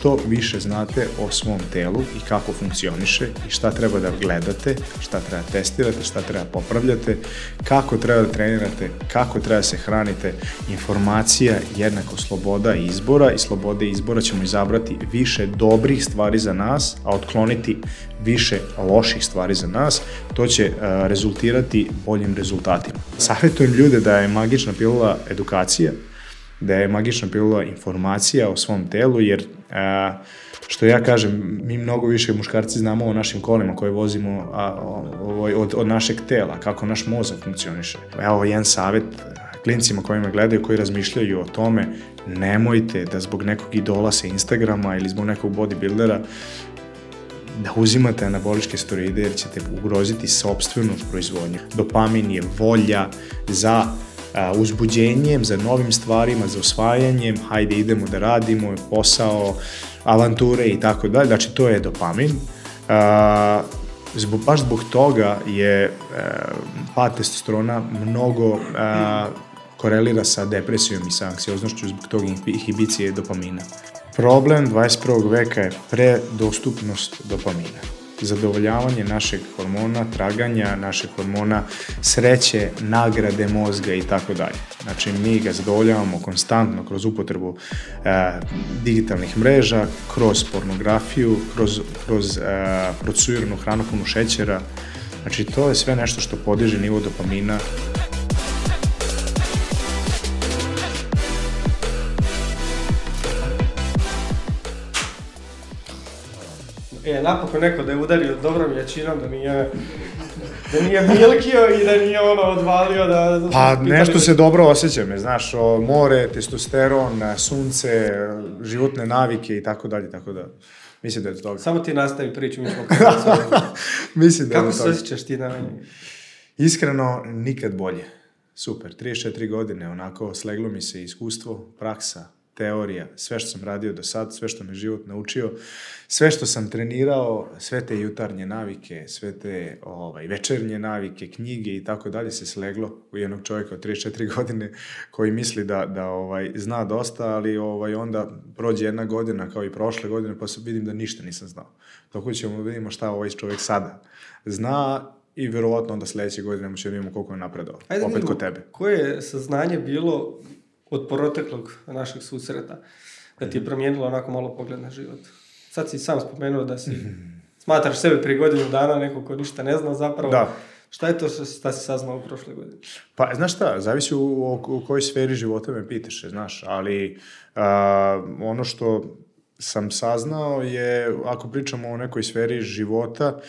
što više znate o svom telu i kako funkcioniše i šta treba da gledate, šta treba testirate, šta treba popravljate, kako treba da trenirate, kako treba da se hranite. Informacija jednako sloboda izbora i slobode izbora ćemo izabrati više dobrih stvari za nas, a otkloniti više loših stvari za nas, to će uh, rezultirati boljim rezultatima. Savjetujem ljude da je magična pilula edukacija, da je magična pilula informacija o svom telu, jer a, što ja kažem, mi mnogo više muškarci znamo o našim kolima koje vozimo a, o, od, od našeg tela, kako naš mozak funkcioniše. Evo jedan savjet klincima koji me gledaju, koji razmišljaju o tome, nemojte da zbog nekog idola sa Instagrama ili zbog nekog bodybuildera da uzimate anaboličke steroide jer ćete ugroziti sobstvenu proizvodnju. Dopamin je volja za uzbuđenjem, za novim stvarima, za osvajanjem, hajde idemo da radimo, posao, avanture i tako dalje. Znači, to je dopamin. A, zbog, baš zbog toga je a, pad testosterona mnogo a, korelira sa depresijom i sa anksioznošću zbog tog inhibicije dopamina. Problem 21. veka je predostupnost dopamina zadovoljavanje našeg hormona, traganja našeg hormona, sreće, nagrade mozga i tako dalje. Znači, mi ga zadovoljavamo konstantno kroz upotrebu e, digitalnih mreža, kroz pornografiju, kroz, kroz e, procesiranu hranu punu šećera. Znači, to je sve nešto što podiže nivo dopamina E, napokon neko da je udario dobrom jačinom, da nije da nije milkio i da nije ono odvalio da... da pa nešto se dobro osjećam, je, znaš, o, more, testosteron, sunce, životne navike i tako dalje, tako da... Mislim da je to toga. Samo ti nastavi priču, mi ćemo kako Mislim da Kako je to se osjećaš ti na meni? Iskreno, nikad bolje. Super, 34 godine, onako, sleglo mi se iskustvo, praksa, teorija, sve što sam radio do sad, sve što me život naučio, sve što sam trenirao, sve te jutarnje navike, sve te ovaj, večernje navike, knjige i tako dalje se sleglo u jednog čovjeka od 34 godine koji misli da, da ovaj, zna dosta, ali ovaj, onda prođe jedna godina kao i prošle godine pa se vidim da ništa nisam znao. Tako ćemo da vidimo šta ovaj čovjek sada zna i verovatno onda sledeće godine ćemo da vidimo koliko je napredao. Ajde, Opet vidimo, kod tebe. Koje je saznanje bilo od proteklog našeg susreta da ti je promijenilo onako malo pogled na život? Sad si sam spomenuo da si smatraš sebe prije godinu dana neko ko ništa ne zna zapravo. Da. Šta je to šta si saznao u prošle godine? Pa, znaš šta, zavisi u, u, u kojoj sferi života me pitaš, znaš, ali a, ono što sam saznao je, ako pričamo o nekoj sferi života,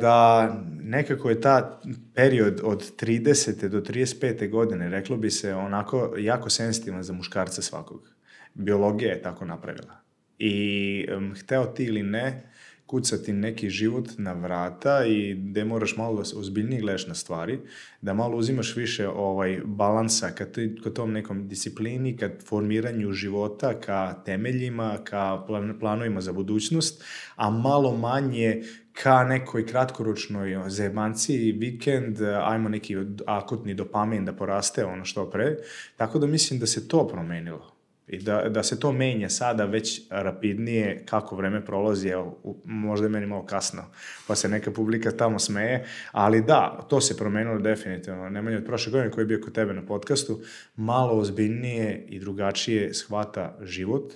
da nekako je ta period od 30. do 35. godine, reklo bi se, onako jako sensitivan za muškarca svakog. Biologija je tako napravila. I um, hteo ti ili ne, kucati neki život na vrata i gde moraš malo da ozbiljnije gledaš na stvari, da malo uzimaš više ovaj balansa ka, ka tom nekom disciplini, ka formiranju života, ka temeljima, ka plan, planovima za budućnost, a malo manje ka nekoj kratkoročnoj zebanciji, vikend, ajmo neki akutni dopamin da poraste ono što pre. Tako da mislim da se to promenilo i da, da se to menja sada već rapidnije kako vreme prolazi, evo, možda je meni malo kasno, pa se neka publika tamo smeje, ali da, to se promenilo definitivno. Nemanje od prošle godine koji je bio kod tebe na podcastu, malo ozbiljnije i drugačije shvata život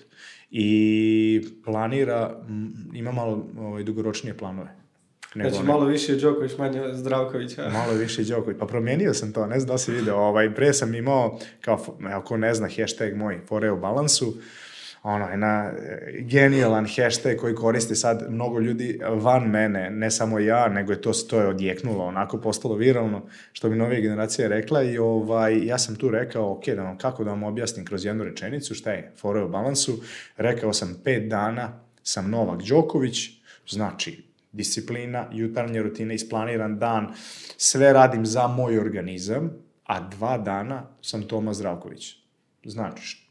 i planira, ima malo ovaj, dugoročnije planove. Nego znači, malo više Đoković, manje Zdravkovića. Malo više Đoković. Pa promijenio sam to, ne znam da si video. Ovaj, pre sam imao, kao, ako ne zna, hashtag moj, fore u balansu, ono, jedna genijalan hashtag koji koriste sad mnogo ljudi van mene, ne samo ja, nego je to, to je odjeknulo, onako postalo viralno, što bi novija generacija rekla i ovaj, ja sam tu rekao, ok, da vam, kako da vam objasnim kroz jednu rečenicu šta je fore u balansu, rekao sam pet dana sam Novak Đoković, znači disciplina, jutarnja rutina, isplaniran dan, sve radim za moj organizam, a dva dana sam Toma Zdravković. Znači,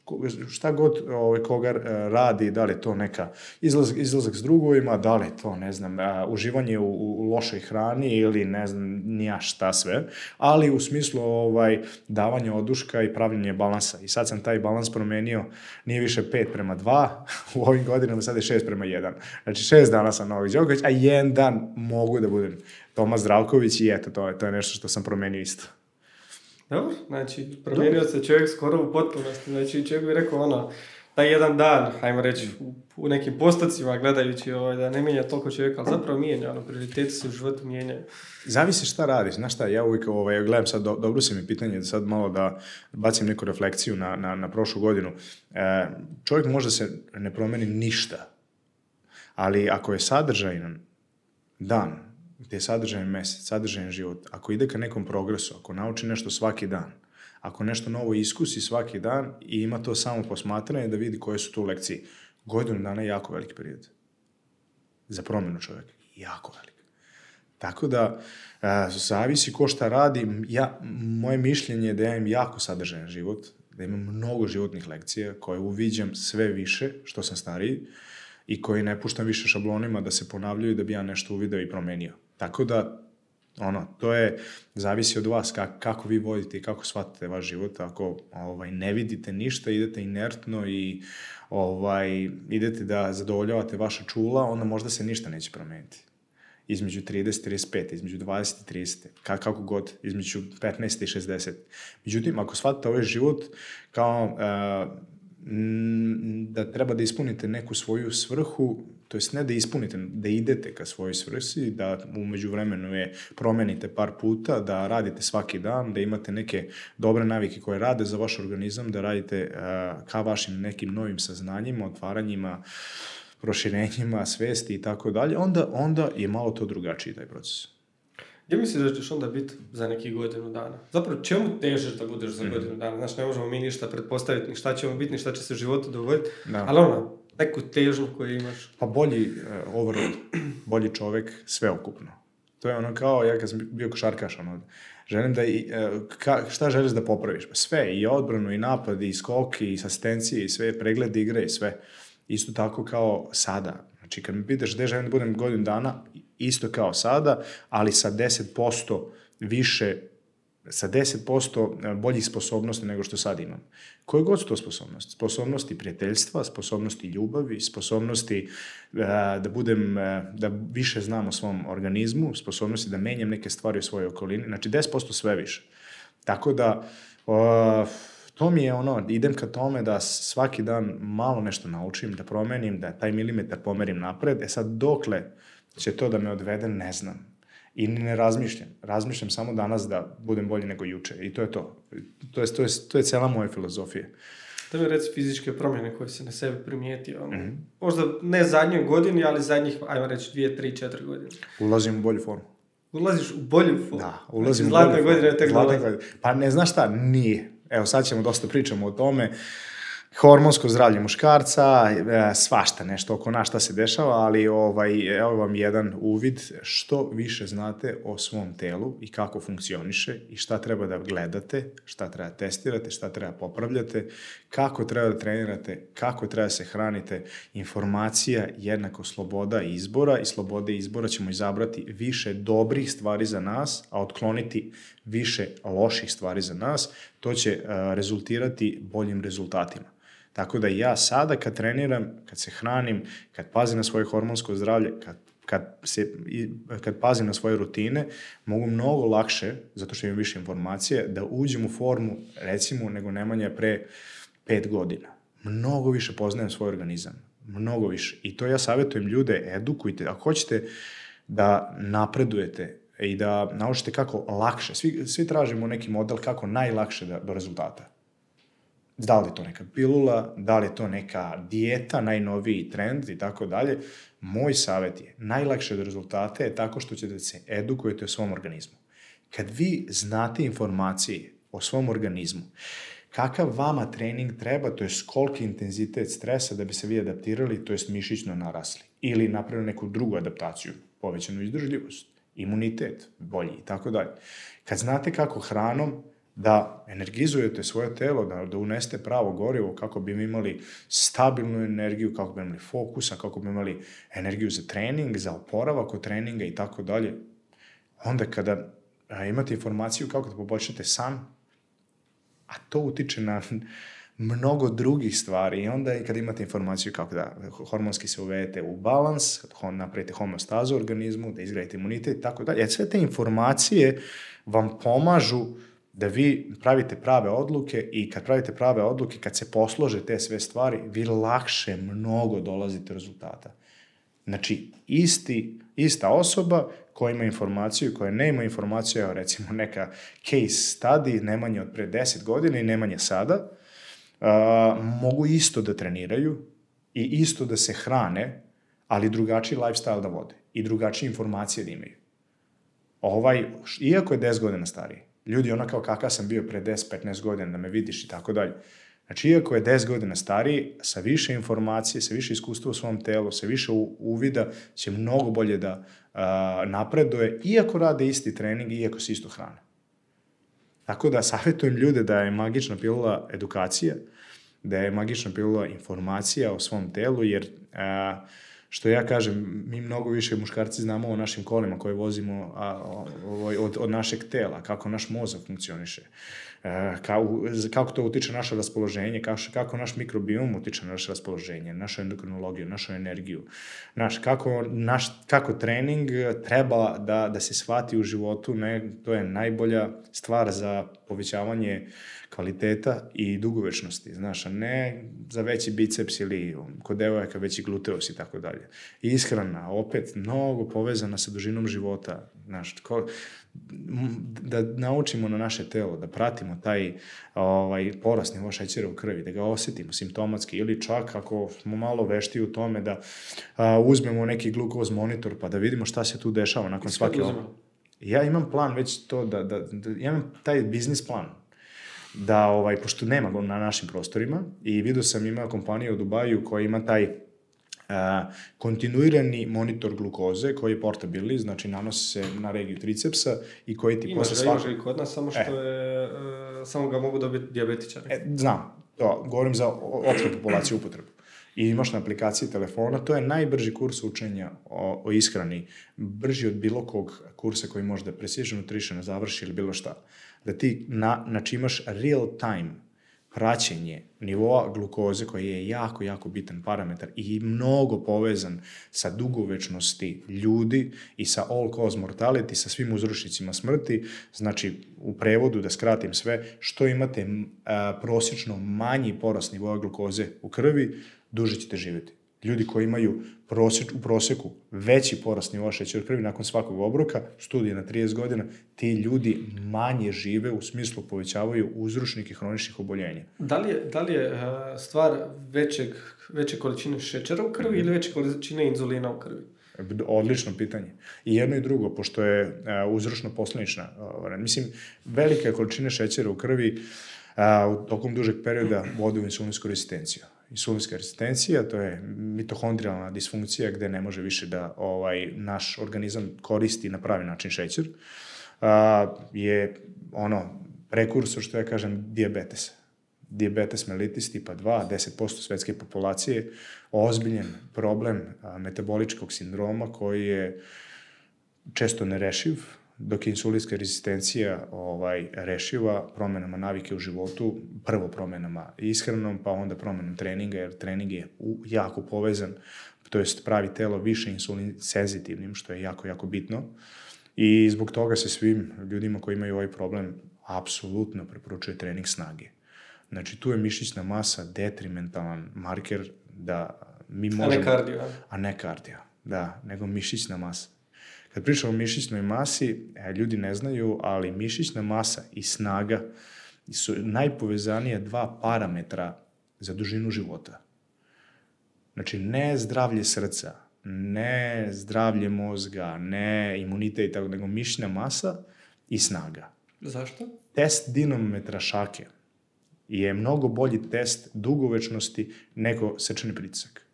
šta god ovaj, koga e, radi, da li je to neka izlazak, izlazak s drugovima, da li je to, ne znam, uživanje u, u lošoj hrani ili ne znam, nija šta sve, ali u smislu ovaj, davanja oduška i pravljenje balansa. I sad sam taj balans promenio, nije više 5 prema 2 u ovim godinama, sad je 6 prema 1. Znači, šest dana sam Novak Đoković, a jedan dan mogu da budem Toma Zdravković i eto, to je, to je nešto što sam promenio isto. Dobro, znači, promijenio se čovjek skoro u potpunosti. Znači, čovjek bi rekao ono, taj jedan dan, ajmo reći, u, nekim postacima gledajući ovaj, da ne mijenja toliko čovjeka, ali zapravo mijenja, ono, prioriteti se u životu mijenjaju. Zavisi šta radiš, znaš šta, ja uvijek ovaj, gledam sad, do, dobro si mi pitanje, da sad malo da bacim neku refleksiju na, na, na prošlu godinu. E, čovjek možda se ne promeni ništa, ali ako je sadržajan dan, gde je sadržajan mesec, sadržajan život, ako ide ka nekom progresu, ako nauči nešto svaki dan, ako nešto novo iskusi svaki dan i ima to samo posmatranje da vidi koje su tu lekcije, godinu dana je jako veliki period. Za promjenu čoveka. Jako velik. Tako da, a, zavisi ko šta radi. Ja, moje mišljenje je da ja imam jako sadržajan život, da imam mnogo životnih lekcija koje uviđam sve više što sam stariji i koji ne puštam više šablonima da se ponavljaju da bi ja nešto uvideo i promenio. Tako da, ono, to je, zavisi od vas kako, kako vi vodite i kako shvatate vaš život. Ako ovaj, ne vidite ništa, idete inertno i ovaj, idete da zadovoljavate vaša čula, onda možda se ništa neće promeniti između 30 i 35, između 20 i 30, kako god, između 15 i 60. Međutim, ako shvatate ovaj život kao uh, da treba da ispunite neku svoju svrhu, to jest ne da ispunite, da idete ka svojoj svrsi, da umeđu vremenu je promenite par puta, da radite svaki dan, da imate neke dobre navike koje rade za vaš organizam, da radite uh, ka vašim nekim novim saznanjima, otvaranjima, proširenjima, svesti i tako dalje, onda, onda je malo to drugačiji taj proces. Gdje misliš da ćeš onda biti za neki godinu dana? Zapravo, čemu težeš da budeš za mm. godinu dana? Znaš, ne možemo mi ništa pretpostaviti, ni šta ćemo biti, ni šta će se u životu dogoditi, da. ali ono, neku težnju koju imaš. Pa bolji uh, overall, bolji čovek, sveokupno. To je ono kao, ja kad sam bio košarkaš, ono, želim da, i, uh, ka, šta želiš da popraviš? Pa sve, i odbranu, i napad, i skok, i asistencije, i sve, pregled igre, i sve. Isto tako kao sada. Znači, kad mi pitaš gde želim da budem godinu dana, isto kao sada, ali sa 10% više sa 10% boljih sposobnosti nego što sad imam. Koje god su to sposobnosti? Sposobnosti prijateljstva, sposobnosti ljubavi, sposobnosti da budem, da više znam o svom organizmu, sposobnosti da menjam neke stvari u svojoj okolini, znači 10% sve više. Tako da, to mi je ono, idem ka tome da svaki dan malo nešto naučim, da promenim, da taj milimetar pomerim napred, e sad dokle će to da me odvede, ne znam. I ne razmišljam. Razmišljam samo danas da budem bolji nego juče. I to je to. To je, to je, to je cela moja filozofija. Da mi reci fizičke promjene koje se na sebi primijetio. Mm -hmm. Možda ne zadnjoj godini, ali zadnjih, ajmo reći, dvije, tri, četiri godine. Ulazim u bolju formu. Ulaziš u bolju formu? Da, ulazim znači, u bolju formu. godine tek Zlatne godine. Pa ne znaš šta, nije. Evo sad ćemo dosta pričamo o tome. Uh, hormonsko zdravlje muškarca, e, svašta nešto oko nas šta se dešava, ali ovaj, evo vam jedan uvid što više znate o svom telu i kako funkcioniše i šta treba da gledate, šta treba da testirate, šta treba popravljate, kako treba da trenirate, kako treba da se hranite. Informacija jednako sloboda izbora i slobode izbora ćemo izabrati više dobrih stvari za nas, a otkloniti više loših stvari za nas, to će uh, rezultirati boljim rezultatima. Tako da ja sada kad treniram, kad se hranim, kad pazim na svoje hormonsko zdravlje, kad kad, se, kad pazim na svoje rutine, mogu mnogo lakše, zato što imam više informacije, da uđem u formu, recimo, nego Nemanja pre pet godina. Mnogo više poznajem svoj organizam. Mnogo više. I to ja savjetujem ljude, edukujte. Ako hoćete da napredujete i da naučite kako lakše, svi, svi tražimo neki model kako najlakše da, do rezultata da li je to neka pilula, da li je to neka dijeta, najnoviji trend i tako dalje. Moj savjet je, najlakše do rezultate je tako što ćete da se edukujete o svom organizmu. Kad vi znate informacije o svom organizmu, kakav vama trening treba, to je koliki intenzitet stresa da bi se vi adaptirali, to je mišićno narasli. Ili napravili neku drugu adaptaciju, povećanu izdržljivost, imunitet, bolji i tako dalje. Kad znate kako hranom da energizujete svoje telo, da, da uneste pravo gorivo kako bi imali stabilnu energiju, kako bi imali fokusa, kako bi imali energiju za trening, za oporavak od treninga i tako dalje. Onda kada a, imate informaciju kako da poboljšate san, a to utiče na mnogo drugih stvari i onda i kad imate informaciju kako da hormonski se uvedete u balans, napravite homeostazu u organizmu, da izgradite imunitet i tako dalje. Sve te informacije vam pomažu da vi pravite prave odluke i kad pravite prave odluke, kad se poslože te sve stvari, vi lakše mnogo dolazite rezultata. Znači, isti, ista osoba koja ima informaciju, koja ne ima informaciju, recimo neka case study, nemanje od pre 10 godina i nemanje sada, uh, mogu isto da treniraju i isto da se hrane, ali drugačiji lifestyle da vode i drugačije informacije da imaju. Ovaj, iako je 10 godina stariji, ljudi ona kao kakav sam bio pre 10-15 godina, da me vidiš i tako dalje. Znači, iako je 10 godina stariji, sa više informacije, sa više iskustva u svom telu, sa više uvida, će mnogo bolje da a, napreduje, iako rade isti trening, iako se isto hrane. Tako da savjetujem ljude da je magična pilula edukacija, da je magična pilula informacija o svom telu, jer a, što ja kažem, mi mnogo više muškarci znamo o našim kolima koje vozimo a, o, od, od našeg tela, kako naš mozak funkcioniše, e, kao, kako to utiče naše raspoloženje, kako, kako naš mikrobiom utiče na naše raspoloženje, našu endokrinologiju, našu energiju, naš, kako, naš, kako trening treba da, da se shvati u životu, ne, to je najbolja stvar za povećavanje kvaliteta i dugovečnosti, znaš, a ne za veći biceps ili kod devojaka veći gluteus i tako dalje. Ishrana, opet, mnogo povezana sa dužinom života, znaš, ko, da naučimo na naše telo, da pratimo taj ovaj, porast nivoa šećera u krvi, da ga osetimo simptomatski ili čak ako smo malo vešti u tome da a, uzmemo neki glukoz monitor pa da vidimo šta se tu dešava nakon svake... Ja imam plan već to da, da, da, ja imam taj biznis plan da, ovaj, pošto nema na našim prostorima, i vidio sam ima kompanija u Dubaju koja ima taj kontinuirani monitor glukoze koji je portabilni, znači nanosi se na regiju tricepsa i koji ti posle svakog... Ima ga i kod nas, samo što e. je, uh, samo ga mogu dobiti diabetičari. E, znam, to, govorim za opštu populaciju upotrebu. I imaš na aplikaciji telefona, to je najbrži kurs učenja o, o ishrani, brži od bilo kog kursa koji može da precision nutrition završi ili bilo šta. Da ti, na, znači imaš real time praćenje nivoa glukoze koji je jako, jako bitan parametar i mnogo povezan sa dugovečnosti ljudi i sa all cause mortality, sa svim uzročnicima smrti, znači u prevodu da skratim sve, što imate a, prosječno manji porast nivoa glukoze u krvi, duže ćete živjeti. Ljudi koji imaju prosjek, u proseku veći porast nivoa šećera krvi nakon svakog obroka, studije na 30 godina, ti ljudi manje žive u smislu povećavaju uzročnike hroničnih oboljenja. Da li je, da li je uh, stvar većeg, veće količine šećera u krvi mm. ili veće količine inzulina u krvi? Odlično pitanje. I jedno i drugo, pošto je uh, uzročno-posljednična. Uh, mislim, velike količine šećera u krvi u tokom dužeg perioda vode u insulinsku rezistenciju insulinska rezistencija, to je mitohondrijalna disfunkcija gde ne može više da ovaj naš organizam koristi na pravi način šećer, a, je ono prekursor, što ja kažem, diabetesa. Diabetes mellitus tipa 2, 10% svetske populacije, ozbiljen problem metaboličkog sindroma koji je često nerešiv, dok je insulinska rezistencija ovaj, rešiva promenama navike u životu, prvo promenama ishranom, pa onda promenom treninga, jer trening je jako povezan, to jest pravi telo više insulin senzitivnim, što je jako, jako bitno. I zbog toga se svim ljudima koji imaju ovaj problem apsolutno preporučuje trening snage. Znači, tu je mišićna masa detrimentalan marker da mi možemo... A ne kardio. A ne kardio, da, nego mišićna masa. Kad pričamo o mišićnoj masi, e, ljudi ne znaju, ali mišićna masa i snaga su najpovezanije dva parametra za dužinu života. Znači, ne zdravlje srca, ne zdravlje mozga, ne imunitet i tako, nego mišićna masa i snaga. Zašto? Test dinometra šake je mnogo bolji test dugovečnosti nego srčani pritisak.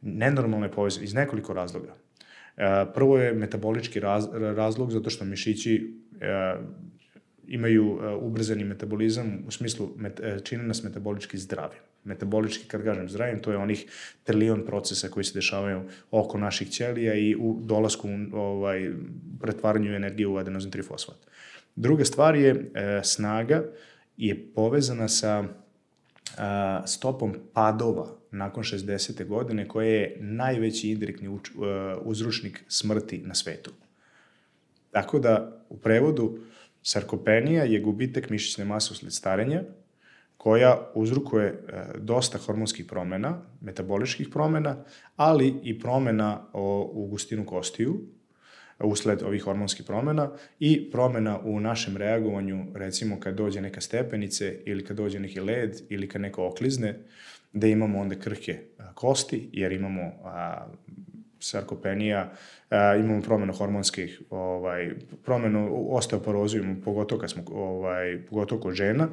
Nenormalno je povezan iz nekoliko razloga. E, prvo je metabolički raz, razlog zato što mišići e, imaju uh, ubrzani metabolizam, u smislu čine nas metabolički zdravim. Metabolički, kad kažem zdravim, to je onih trilion procesa koji se dešavaju oko naših ćelija i u dolasku, ovaj, pretvaranju energije u adenozin trifosfat. Druga stvar je uh, snaga je povezana sa uh, stopom padova nakon 60. godine, koje je najveći indirektni uh, uzročnik smrti na svetu. Tako da, u prevodu, sarkopenija je gubitak mišićne mase usled starenja, koja uzrukuje e, dosta hormonskih promena, metaboličkih promena, ali i promena u gustinu kostiju, usled ovih hormonskih promena i promena u našem reagovanju, recimo kad dođe neka stepenice ili kad dođe neki led ili kad neko oklizne, da imamo onda krhke kosti, jer imamo a, sarkopenija, a, imamo promenu hormonskih, ovaj, promenu osteoporozu, imamo pogotovo kad smo, ovaj, pogotovo kod žena,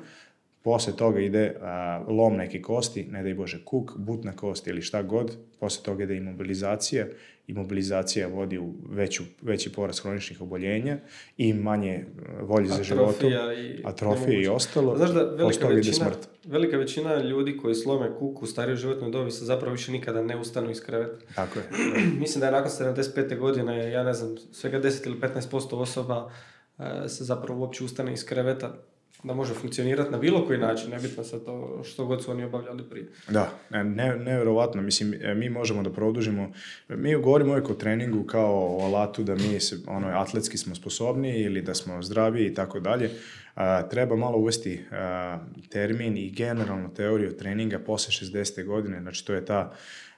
posle toga ide a, lom neke kosti, ne daj Bože kuk, butna kost ili šta god, posle toga ide imobilizacija, imobilizacija vodi u veću, veći porast hroničnih oboljenja i manje volje za životom, i, atrofije i ostalo, Znaš da velika većina, smrt. velika većina ljudi koji slome kuku u stariju životnoj dobi se zapravo više nikada ne ustanu iz kreveta. Tako je. Mislim da je nakon 75. godine, ja ne znam, svega 10 ili 15% osoba e, se zapravo uopće ustane iz kreveta da može funkcionirati na bilo koji način, nebitno sa to što god su oni obavljali prije. Da, ne, nevjerovatno, mislim, e, mi možemo da produžimo, mi govorimo uvijek o treningu kao o alatu da mi se, ono, atletski smo sposobni ili da smo zdravi i tako dalje, a, treba malo uvesti a, termin i generalnu teoriju treninga posle 60. godine, znači to je ta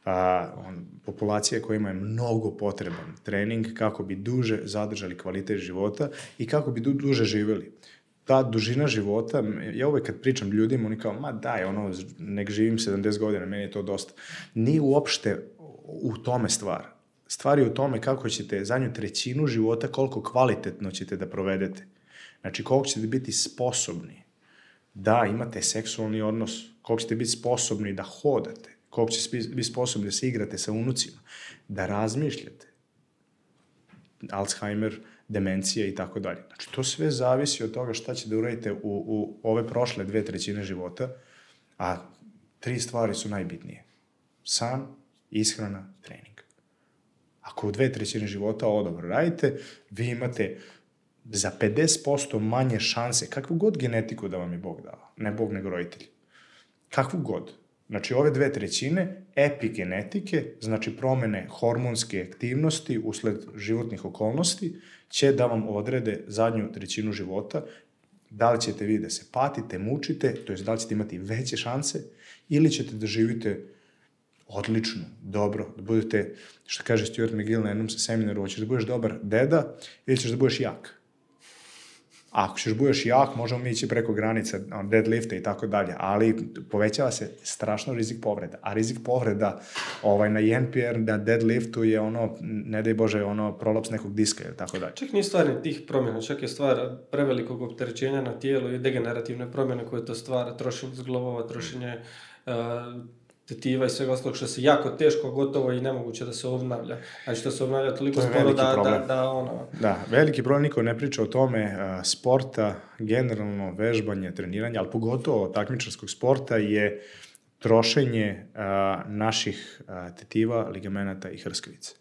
a, on, populacija kojima je mnogo potreban trening kako bi duže zadržali kvalitet života i kako bi du, duže živeli ta dužina života, ja uvek kad pričam ljudima, oni kao, ma daj, ono, nek živim 70 godina, meni je to dosta. Nije uopšte u tome stvar. Stvar je u tome kako ćete zadnju trećinu života, koliko kvalitetno ćete da provedete. Znači, koliko ćete biti sposobni da imate seksualni odnos, koliko ćete biti sposobni da hodate, koliko ćete biti sposobni da se igrate sa unucima, da razmišljate. Alzheimer, demencija i tako dalje. Znači, to sve zavisi od toga šta će da uradite u, u ove prošle dve trećine života, a tri stvari su najbitnije. San, ishrana, trening. Ako u dve trećine života ovo dobro radite, vi imate za 50% manje šanse, kakvu god genetiku da vam je Bog dao, ne Bog nego roditelj. Kakvu god. Znači, ove dve trećine epigenetike, znači promene hormonske aktivnosti usled životnih okolnosti, će da vam odrede zadnju trećinu života, da li ćete vi da se patite, mučite, to je da li ćete imati veće šanse, ili ćete da živite odlično, dobro, da budete, što kaže Stuart McGill na jednom seminaru, hoćeš da budeš dobar deda ili ćeš da budeš jak ako ćeš budeš jak, možemo mi ići preko granice deadlifta i tako dalje, ali povećava se strašno rizik povreda. A rizik povreda ovaj, na NPR, na deadliftu je ono, ne daj Bože, ono prolaps nekog diska ili tako dalje. Čak nije stvar tih promjena, čak je stvar prevelikog opterećenja na tijelu i degenerativne promjene koje to stvara, trošenje zglobova, trošenje uh, tetiva i svega ostalog što se jako teško, gotovo i nemoguće da se obnavlja. Znači to se obnavlja toliko to sporo da, problem. da, da ono... Da, veliki problem, niko ne priča o tome, sporta, generalno vežbanje, treniranje, ali pogotovo takmičarskog sporta je trošenje uh, naših uh, tetiva, ligamenata i hrskavice.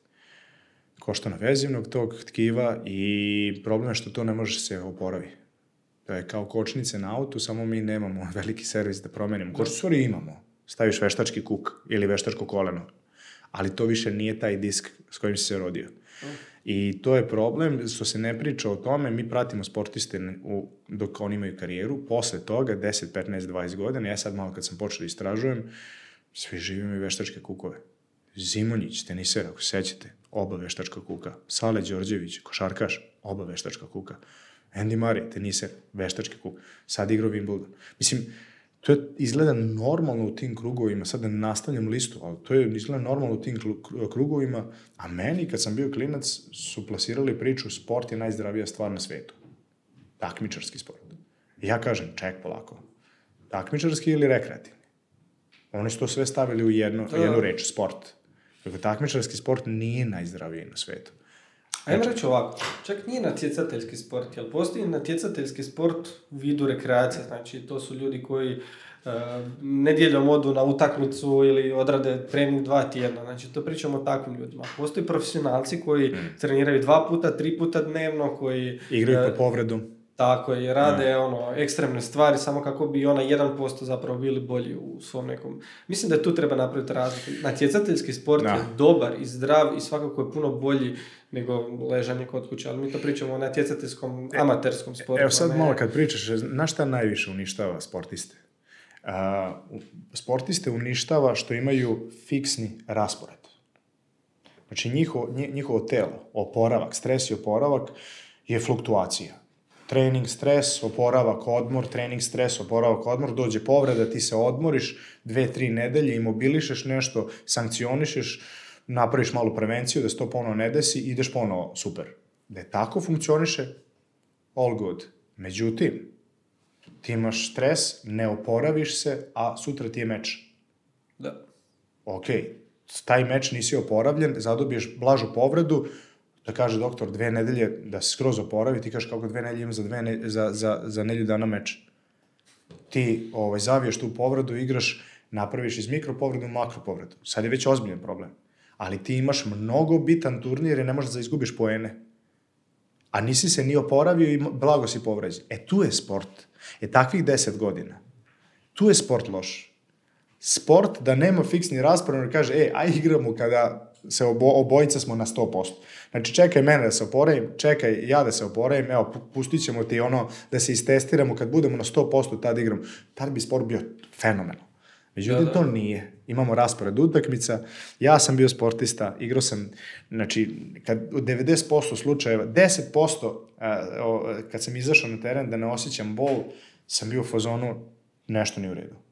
Koštana vezivnog tog tkiva i problem je što to ne može se oporavi. To je kao kočnice na autu, samo mi nemamo veliki servis da promenimo. Kočnicu imamo, staviš veštački kuk ili veštačko koleno. Ali to više nije taj disk s kojim si se rodio. I to je problem što se ne priča o tome, mi pratimo sportiste u, dok oni imaju karijeru, posle toga, 10, 15, 20 godina, ja sad malo kad sam počeo da istražujem, svi živimo i veštačke kukove. Zimonjić, teniser, ako se sećate, oba veštačka kuka. Sale Đorđević, košarkaš, oba veštačka kuka. Andy Murray, teniser, veštački kuk. Sad igra Wimbledon. Mislim, to je izgleda normalno u tim krugovima, sad ne nastavljam listu, ali to je izgleda normalno u tim krugovima, a meni kad sam bio klinac su plasirali priču sport je najzdravija stvar na svetu. Takmičarski sport. I ja kažem, ček polako, takmičarski ili rekreativni? Oni su to sve stavili u jednu, da. jednu reč, sport. Dakle, takmičarski sport nije najzdraviji na svetu. Ajmo reći ovako, čak nije natjecateljski sport, jer postoji natjecateljski sport u vidu rekreacije, znači to su ljudi koji uh, nedjeljom odu na utakmicu ili odrade trening dva tjedna, znači to pričamo o takvim ljudima. Postoji profesionalci koji mm. treniraju dva puta, tri puta dnevno, koji... Igraju po povredu. Tako je, rade ja. ono, ekstremne stvari samo kako bi ona 1% zapravo bili bolji u svom nekom... Mislim da tu treba napraviti razliku. Natjecateljski sport je dobar i zdrav i svakako je puno bolji nego ležanje kod kuće, ali mi to pričamo o natjecateljskom, e, amaterskom sportu. Evo sad malo kad pričaš, na šta najviše uništava sportiste? A, sportiste uništava što imaju fiksni raspored. Znači njihovo, njihovo telo, oporavak, stres i oporavak je fluktuacija trening, stres, oporavak, odmor, trening, stres, oporavak, odmor, dođe povreda, ti se odmoriš dve, tri nedelje, imobilišeš nešto, sankcionišeš, napraviš malu prevenciju da se to ponovo ne desi, ideš ponovo, super. Da je tako funkcioniše, all good. Međutim, ti imaš stres, ne oporaviš se, a sutra ti je meč. Da. Ok, taj meč nisi oporavljen, zadobiješ blažu povredu, da kaže doktor dve nedelje da se skroz oporavi, ti kažeš kako dve nedelje ima za, dve ne, za, za, za nedelju dana meč. Ti ovaj, zaviješ tu povredu, igraš, napraviš iz mikropovredu makropovredu. Sad je već ozbiljan problem. Ali ti imaš mnogo bitan turnir i ne možeš da izgubiš poene. A nisi se ni oporavio i blago si povređen. E tu je sport. E takvih deset godina. Tu je sport loš. Sport da nema fiksni raspored, kaže, e, aj igramo kada se obo, obojica smo na 100%. Znači, čekaj mene da se oporavim, čekaj ja da se oporavim, evo, pustit ćemo ti ono da se istestiramo, kad budemo na 100% tad igram. Tad bi sport bio fenomenal. Međutim, da, da. to nije. Imamo raspored utakmica. Ja sam bio sportista, igrao sam, znači, kad u 90% slučajeva, 10% a, kad sam izašao na teren da ne osjećam bol, sam bio u fazonu nešto nije u redu.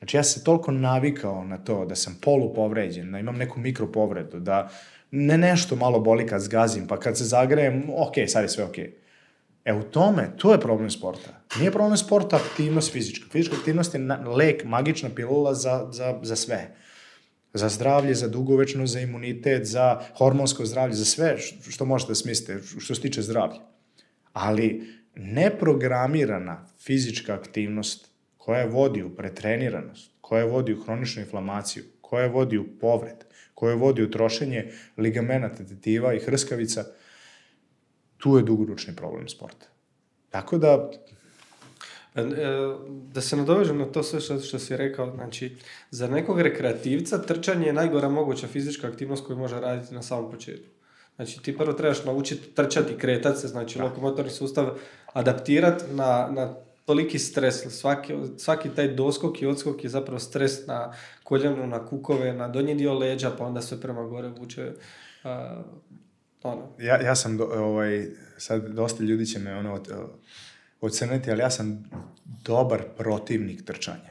Znači ja se toliko navikao na to da sam polu povređen, da imam neku mikropovredu, da ne nešto malo boli kad zgazim, pa kad se zagrejem, ok, sad je sve ok. E u tome, to je problem sporta. Nije problem sporta aktivnost fizička. Fizička aktivnost je lek, magična pilula za, za, za sve. Za zdravlje, za dugovečno, za imunitet, za hormonsko zdravlje, za sve što možete da smislite, što se tiče zdravlja. Ali neprogramirana fizička aktivnost koja vodi u pretreniranost, koja vodi u hroničnu inflamaciju, koja vodi u povred, koja vodi u trošenje ligamenata tetiva i hrskavica, tu je dugoročni problem sporta. Tako da... E, da se nadovežem na to sve što, što si rekao, znači, za nekog rekreativca trčanje je najgora moguća fizička aktivnost koju može raditi na samom početku. Znači, ti prvo trebaš naučiti trčati, kretati se, znači, da. lokomotorni sustav adaptirati na, na toliki stres, svaki, svaki taj doskok i odskok je zapravo stres na koljenu, na kukove, na donji dio leđa, pa onda sve prema gore vuče. Uh, ono. Ja, ja sam, do, ovaj, sad dosta ljudi će me ono, ocrniti, ali ja sam dobar protivnik trčanja.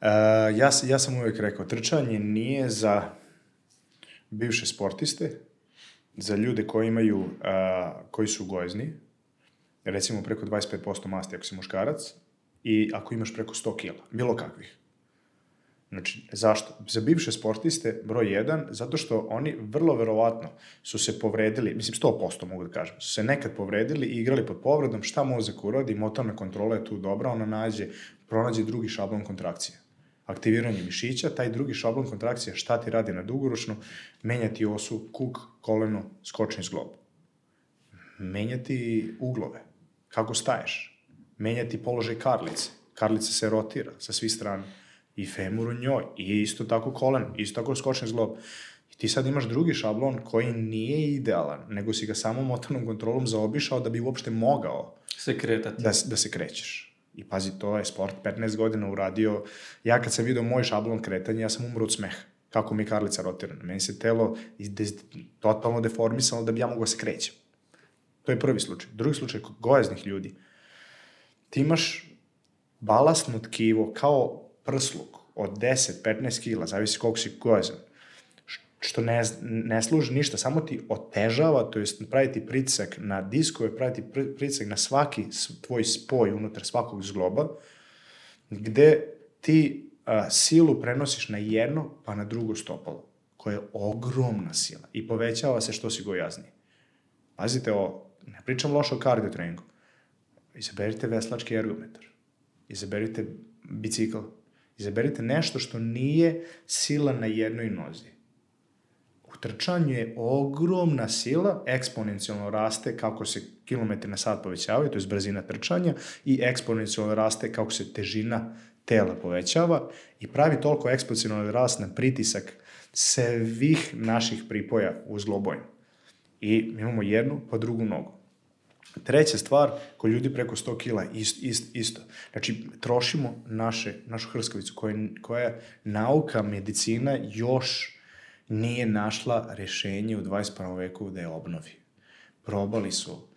Uh, ja, ja sam uvijek rekao, trčanje nije za bivše sportiste, za ljude koji imaju, uh, koji su gojezni, recimo preko 25% masti ako si muškarac i ako imaš preko 100 kila, bilo kakvih. Znači, zašto? Za bivše sportiste, broj 1, zato što oni vrlo verovatno su se povredili, mislim 100% mogu da kažem, su se nekad povredili i igrali pod povredom, šta mozak uradi, motorna kontrola je tu dobra, ona nađe, pronađe drugi šablon kontrakcije. Aktiviranje mišića, taj drugi šablon kontrakcije šta ti radi na dugoročno, menjati osu, kuk, koleno, skočni zglob. Menjati uglove, kako staješ, menjati položaj karlice. Karlica se rotira sa svih strana. I femur u njoj, i isto tako kolen, isto tako skočni zglob. I ti sad imaš drugi šablon koji nije idealan, nego si ga samo motornom kontrolom zaobišao da bi uopšte mogao se kretati. Da, da se krećeš. I pazi, to je sport 15 godina uradio. Ja kad sam vidio moj šablon kretanja, ja sam umro od smeha. Kako mi karlica rotira. Meni se telo totalno deformisalo da bi ja mogao da se krećem. To je prvi slučaj. Drugi slučaj, kod gojaznih ljudi, ti imaš balastno tkivo kao prsluk od 10-15 kila, zavisi koliko si gojazan, što ne, ne služi ništa, samo ti otežava, to jest pravi ti na diskove, pravi ti na svaki tvoj spoj unutar svakog zgloba, gde ti a, silu prenosiš na jedno pa na drugo stopalo koja je ogromna sila i povećava se što si gojazniji. Pazite ovo, ne pričam lošo o kardio treningu. Izaberite veslački ergometar. Izaberite bicikl. Izaberite nešto što nije sila na jednoj nozi. U trčanju je ogromna sila, eksponencijalno raste kako se kilometri na sat povećavaju, to je brzina trčanja, i eksponencijalno raste kako se težina tela povećava i pravi toliko eksponencijalno rast na pritisak svih naših pripoja uz globojn. I imamo jednu pa drugu nogu. Treća stvar, ko ljudi preko 100 kila, ist, ist, isto. Znači, trošimo naše, našu hrskavicu, koja, koja nauka, medicina još nije našla rešenje u 21. veku da je obnovi. Probali su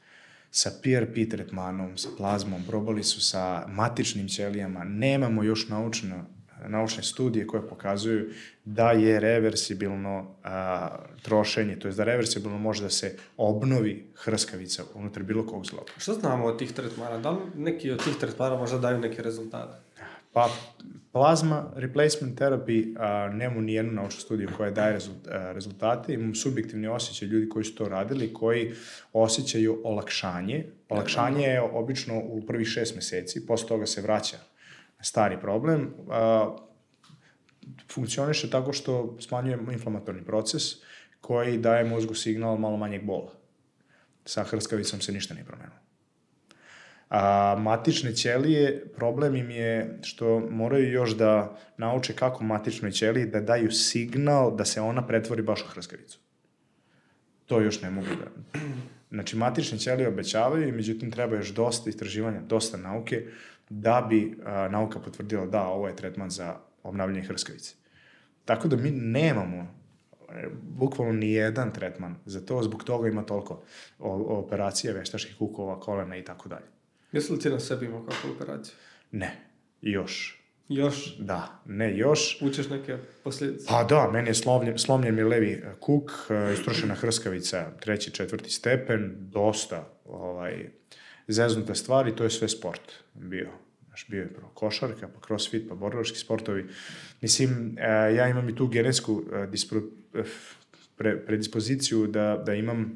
sa PRP tretmanom, sa plazmom, probali su sa matičnim ćelijama, nemamo još naučno naučne studije koje pokazuju da je reversibilno a, trošenje, to je da reversibilno može da se obnovi hrskavica unutar bilo kog zloba. Što znamo od tih tretmana? Da li neki od tih tretmana možda daju neke rezultate? Pa, plazma replacement therapy a, nema ni jednu naučnu studiju koja daje rezult, a, rezultate. Imam subjektivni osjećaj ljudi koji su to radili, koji osjećaju olakšanje. Olakšanje je obično u prvih šest meseci, posle toga se vraća stari problem, a, funkcioniše tako što smanjujemo inflamatorni proces koji daje mozgu signal malo manjeg bola. Sa hrskavicom se ništa nije promenilo. A matične ćelije, problem im je što moraju još da nauče kako matičnoj ćeliji da daju signal da se ona pretvori baš u hrskavicu. To još ne mogu da... Znači, matične ćelije obećavaju i međutim treba još dosta istraživanja, dosta nauke da bi a, nauka potvrdila da ovo je tretman za obnavljanje hrskavice. Tako da mi nemamo e, bukvalno ni jedan tretman za to, zbog toga ima toliko operacija, veštačkih kukova, kolena i tako dalje. Jesi li ti na sebi imao kakvu operaciju? Ne, još. Još? Da, ne još. Učeš neke posljedice? Pa da, meni je slomljen, slomljen mi levi kuk, e, istrošena hrskavica, treći, četvrti stepen, dosta ovaj, zeznuta stvar i to je sve sport bio. Znaš, bio je prvo košarka, pa crossfit, pa borilački sportovi. Mislim, e, ja imam i tu genetsku e, dispro, pre, predispoziciju da, da imam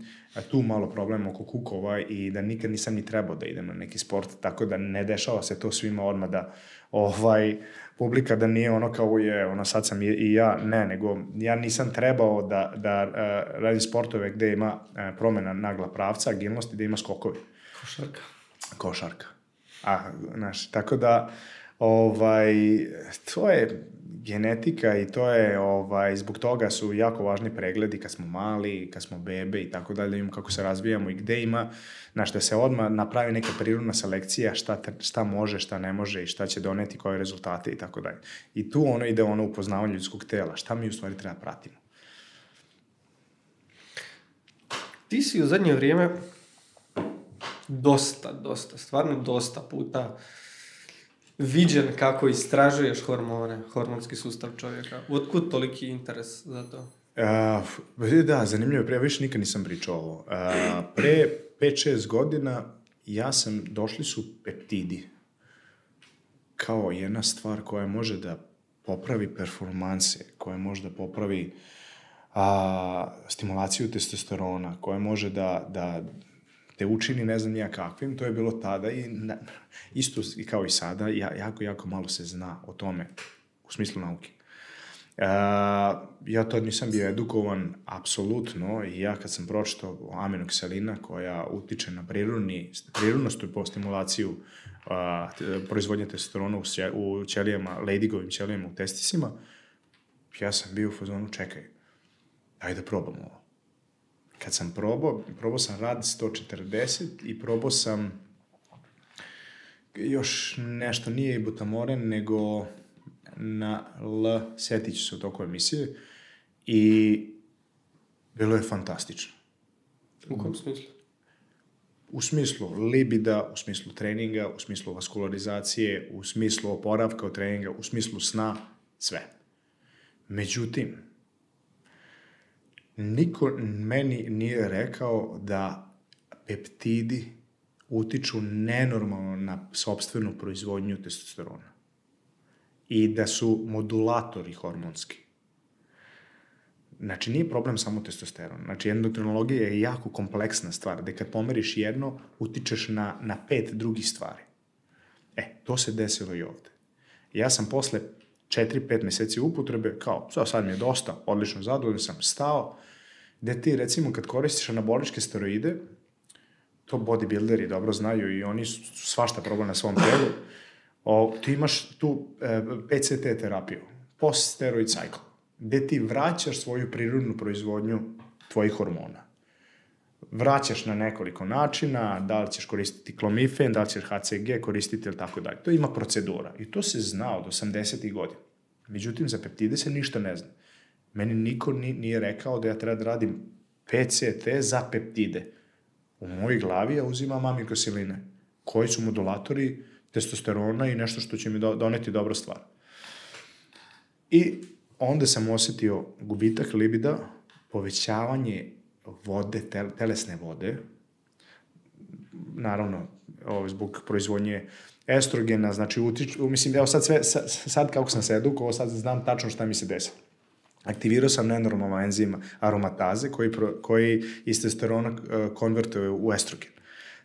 tu malo problema oko kukova i da nikad nisam ni trebao da idem na neki sport, tako da ne dešava se to svima odmah da ovaj, publika da nije ono kao je, ono sad sam i, ja, ne, nego ja nisam trebao da, da uh, radim sportove gde ima uh, promena nagla pravca, agilnosti, da ima skokovi. Košarka. Košarka. A, znaš, tako da, ovaj, to je genetika i to je, ovaj, zbog toga su jako važni pregledi kad smo mali, kad smo bebe i tako dalje, imamo kako se razvijamo i gde ima, znaš, da se odmah napravi neka prirodna selekcija šta, šta može, šta ne može i šta će doneti koje rezultate i tako dalje. I tu ono ide ono upoznavanje ljudskog tela, šta mi u stvari treba pratimo. Ti si u zadnje vrijeme dosta, dosta, stvarno dosta puta viđen kako istražuješ hormone, hormonski sustav čovjeka. Otkud toliki interes za to? Uh, da, zanimljivo, pre više nikad nisam pričao ovo. Uh, pre 5-6 godina ja sam, došli su peptidi kao jedna stvar koja može da popravi performanse, koja može da popravi a, stimulaciju testosterona, koja može da, da te učini ne znam nija kakvim, to je bilo tada i na, isto kao i sada, ja, jako, jako malo se zna o tome u smislu nauke. Uh, ja to nisam bio edukovan apsolutno i ja kad sam pročitao aminokselina koja utiče na prirodni, prirodnost po stimulaciju uh, proizvodnje testosterona u, u ćelijama, ladigovim ćelijama u testisima, ja sam bio u fazonu čekaj, ajde da probamo ovo kad sam probao, probao sam rad 140 i probao sam još nešto, nije i butamoren, nego na L, setit ću se u toku emisije, i bilo je fantastično. U kom smislu? U smislu libida, u smislu treninga, u smislu vaskularizacije, u smislu oporavka od treninga, u smislu sna, sve. Međutim, niko meni nije rekao da peptidi utiču nenormalno na sobstvenu proizvodnju testosterona i da su modulatori hormonski. Znači, nije problem samo testosteron. Znači, endokrinologija je jako kompleksna stvar, gde kad pomeriš jedno, utičeš na, na pet drugih stvari. E, to se desilo i ovde. Ja sam posle 4-5 meseci upotrebe, kao, sad, sad mi je dosta, odlično zadovoljan sam, stao, gde ti, recimo, kad koristiš anaboličke steroide, to bodybuilderi dobro znaju i oni su svašta problem na svom telu, o, ti imaš tu e, PCT terapiju, post-steroid cycle, gde ti vraćaš svoju prirodnu proizvodnju tvojih hormona. Vraćaš na nekoliko načina, da li ćeš koristiti klomifen, da li ćeš HCG koristiti ili tako dalje. To ima procedura i to se zna od 80. godina. Međutim, za peptide se ništa ne zna. Meni niko nije rekao da ja treba da radim PCT za peptide. U mojoj glavi ja uzimam amikosiline, koji su modulatori testosterona i nešto što će mi doneti dobro stvar. I onda sam osetio gubitak libida, povećavanje vode, telesne vode, naravno, ovo, zbog proizvodnje estrogena, znači utiču, mislim, evo sad sve, sad, sad kako sam se edukovao, sad znam tačno šta mi se desi. Aktivirao sam nenormalno enzim aromataze koji, pro, koji iz testosterona uh, konvertuje u estrogen.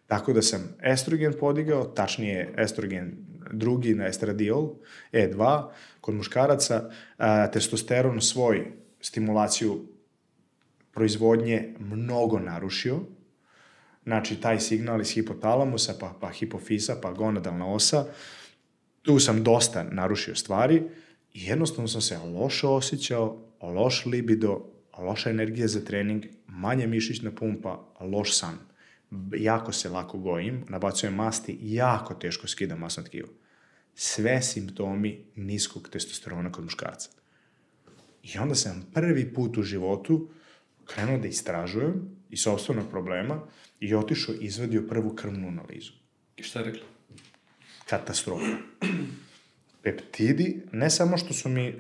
Tako da sam estrogen podigao, tačnije estrogen drugi na estradiol, E2, kod muškaraca, a, testosteron svoj stimulaciju proizvodnje mnogo narušio, znači taj signal iz hipotalamusa, pa, pa hipofisa, pa gonadalna osa, tu sam dosta narušio stvari i jednostavno sam se loše osjećao, loš libido, loša energija za trening, manje mišićna pumpa, loš san. Jako se lako gojim, nabacujem masti, jako teško skidam masno tkivo sve simptomi niskog testosterona kod muškarca. I onda sam prvi put u životu krenuo da istražujem i sobstvenog problema i otišao i izvadio prvu krvnu analizu. I šta je rekla? Katastrofa. Peptidi, ne samo što su mi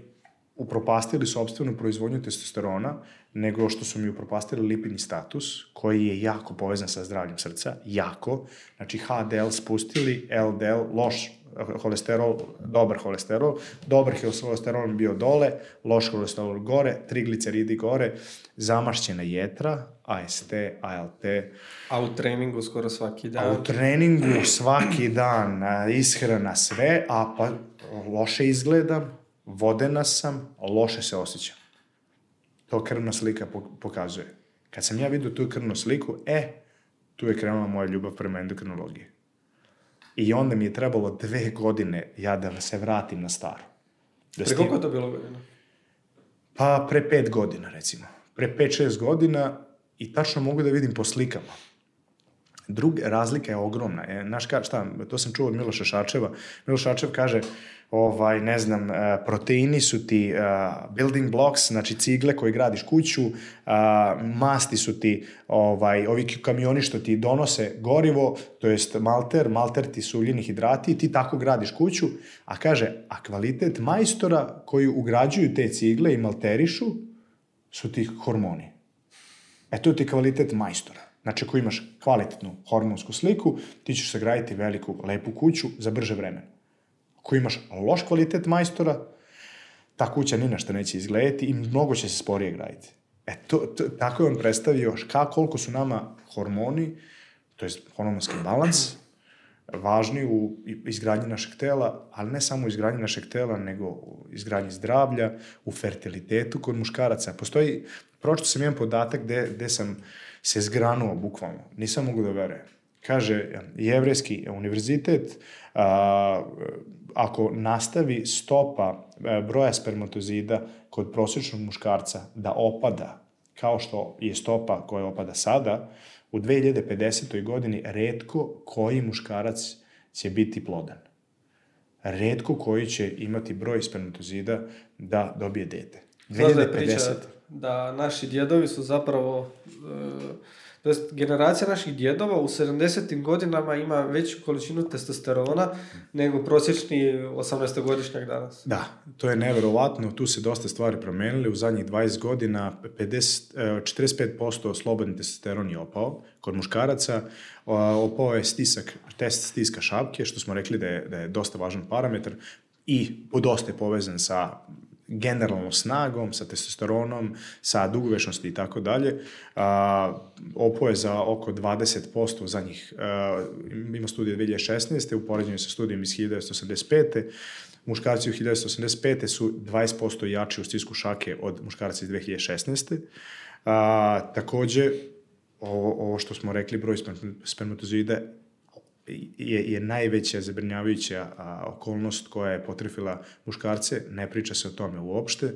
upropastili sobstvenu proizvodnju testosterona, nego što su mi upropastili lipidni status, koji je jako povezan sa zdravljem srca, jako. Znači HDL spustili, LDL loš holesterol, dobar holesterol, dobar holesterol bio dole, loš holesterol gore, trigliceridi gore, zamašćena jetra, AST, ALT. A u treningu skoro svaki dan? A u treningu svaki dan, ishrana sve, a pa loše izgledam, vodena sam, loše se osjećam. To krvna slika pokazuje. Kad sam ja vidio tu krvnu sliku, e, tu je krenula moja ljubav prema endokrinologiji. I onda mi je trebalo dve godine ja da se vratim na staro. Da pre koliko je to bilo godina? Pa pre pet godina, recimo. Pre pet, šest godina i tačno mogu da vidim po slikama. Druga razlika je ogromna. E, znaš ka, šta, to sam čuo od Miloša Šačeva. Miloš Šačev kaže, ovaj, ne znam, e, proteini su ti uh, building blocks, znači cigle koje gradiš kuću, uh, masti su ti ovaj, ovi kamioni što ti donose gorivo, to jest malter, malter ti su uljeni hidrati i ti tako gradiš kuću, a kaže, a kvalitet majstora koji ugrađuju te cigle i malterišu su ti hormoni. E to ti kvalitet majstora. Znači, ako imaš kvalitetnu hormonsku sliku, ti ćeš sagraditi veliku, lepu kuću za brže vreme. Ako imaš loš kvalitet majstora, ta kuća ni nešto neće izgledati i mnogo će se sporije graditi. E, to, to, tako je on predstavio ka, koliko su nama hormoni, to je hormonski balans, važni u izgradnji našeg tela, ali ne samo u izgradnji našeg tela, nego u izgradnji zdravlja, u fertilitetu kod muškaraca. Postoji, pročito sam jedan podatak gde, gde sam se zgranuo bukvalno, nisam mogu da verujem. Kaže, Jevrejski univerzitet, a, ako nastavi stopa e, broja spermatozida kod prosječnog muškarca da opada, kao što je stopa koja opada sada, u 2050. godini redko koji muškarac će biti plodan. Redko koji će imati broj spermatozida da dobije dete. 2050. Da je priča da naši djedovi su zapravo e, to jest generacija naših djedova u 70. godinama ima veću količinu testosterona nego prosječni 18-godišnjak danas. Da, to je neverovatno, tu se dosta stvari promenili, u zadnjih 20 godina 50, 45% slobodni testosteron je opao kod muškaraca, opao je stisak, test stiska šapke, što smo rekli da je, da je dosta važan parametar i dosta je povezan sa generalno snagom, sa testosteronom, sa dugovešnosti i tako dalje. Opo je za oko 20% za njih. A, ima studije 2016. u poređenju sa studijom iz 1985. Muškarci u 1985. su 20% jači u stisku šake od muškarca iz 2016. A, takođe, ovo, ovo što smo rekli, broj spermatozoida je, je najveća zabrinjavajuća a, okolnost koja je potrefila muškarce, ne priča se o tome uopšte.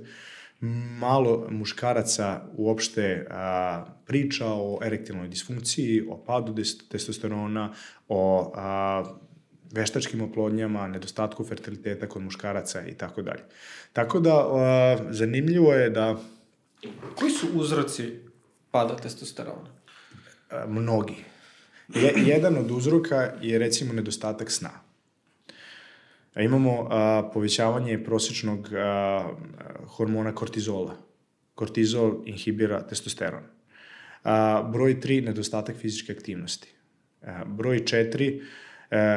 Malo muškaraca uopšte a, priča o erektilnoj disfunkciji, o padu testosterona, o a, veštačkim oplodnjama, nedostatku fertiliteta kod muškaraca i tako dalje. Tako da, a, zanimljivo je da... Koji su uzroci pada testosterona? A, mnogi Je, jedan od uzroka je recimo nedostatak sna. Imamo a, povećavanje prosječnog a, hormona kortizola. Kortizol inhibira testosteron. A, broj 3, nedostatak fizičke aktivnosti. A, broj 4,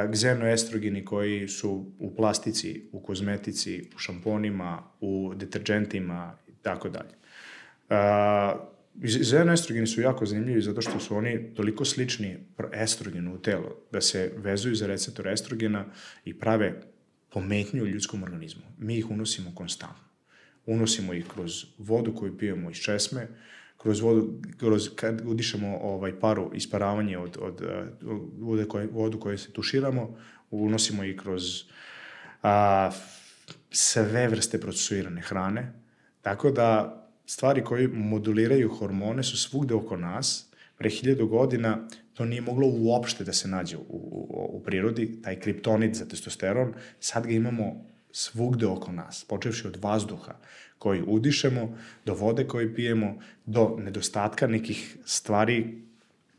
gzenoestrogeni koji su u plastici, u kozmetici, u šamponima, u deterđentima i tako dalje. Xenoestrogeni su jako zanimljivi zato što su oni toliko slični estrogenu u telo, da se vezuju za receptor estrogena i prave pometnju u ljudskom organizmu. Mi ih unosimo konstantno. Unosimo ih kroz vodu koju pijemo iz česme, kroz vodu, kroz, kad udišemo ovaj paru, isparavanje od, od, od vode koje, vodu koju se tuširamo, unosimo ih kroz a, sve vrste procesuirane hrane, tako da stvari koje moduliraju hormone su svugde oko nas. Pre hiljadu godina to nije moglo uopšte da se nađe u, u, u prirodi, taj kriptonit za testosteron, sad ga imamo svugde oko nas, počevši od vazduha koji udišemo, do vode koju pijemo, do nedostatka nekih stvari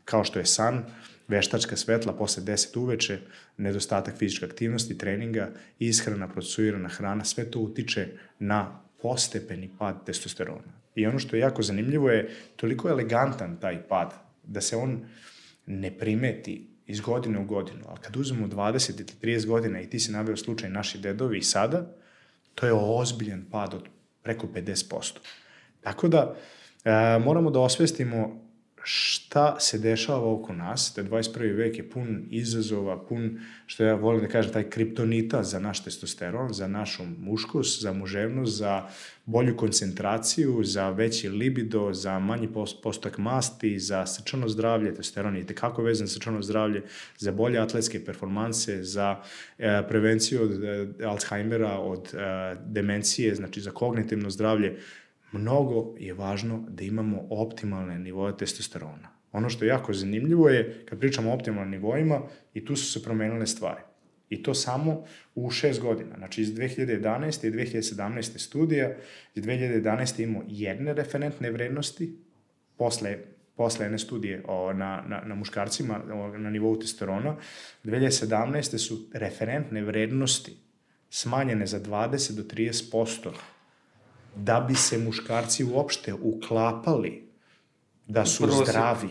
kao što je san, veštačka svetla posle 10 uveče, nedostatak fizičke aktivnosti, treninga, ishrana, procesuirana hrana, sve to utiče na postepeni pad testosterona. I ono što je jako zanimljivo je toliko elegantan taj pad da se on ne primeti iz godine u godinu. Ali kad uzmemo 20 ili 30 godina i ti si naveo slučaj naši dedovi i sada, to je ozbiljan pad od preko 50%. Tako da e, moramo da osvestimo šta se dešava oko nas, da 21. vek je pun izazova, pun, što ja volim da kažem, taj kriptonita za naš testosteron, za našu muškost, za muževnost, za bolju koncentraciju, za veći libido, za manji postak masti, za srčano zdravlje, testosteron je tekako vezan za srčano zdravlje, za bolje atletske performanse, za e, prevenciju od e, Alzheimera, od e, demencije, znači za kognitivno zdravlje, mnogo je važno da imamo optimalne nivoje testosterona. Ono što je jako zanimljivo je, kad pričamo o optimalnim nivoima, i tu su se promenile stvari. I to samo u šest godina. Znači, iz 2011. i 2017. studija, iz 2011. imamo jedne referentne vrednosti, posle posle jedne studije o, na, na, na muškarcima o, na nivou testosterona, 2017. su referentne vrednosti smanjene za 20 do 30% da bi se muškarci uopšte uklapali da su Prosek. zdravi,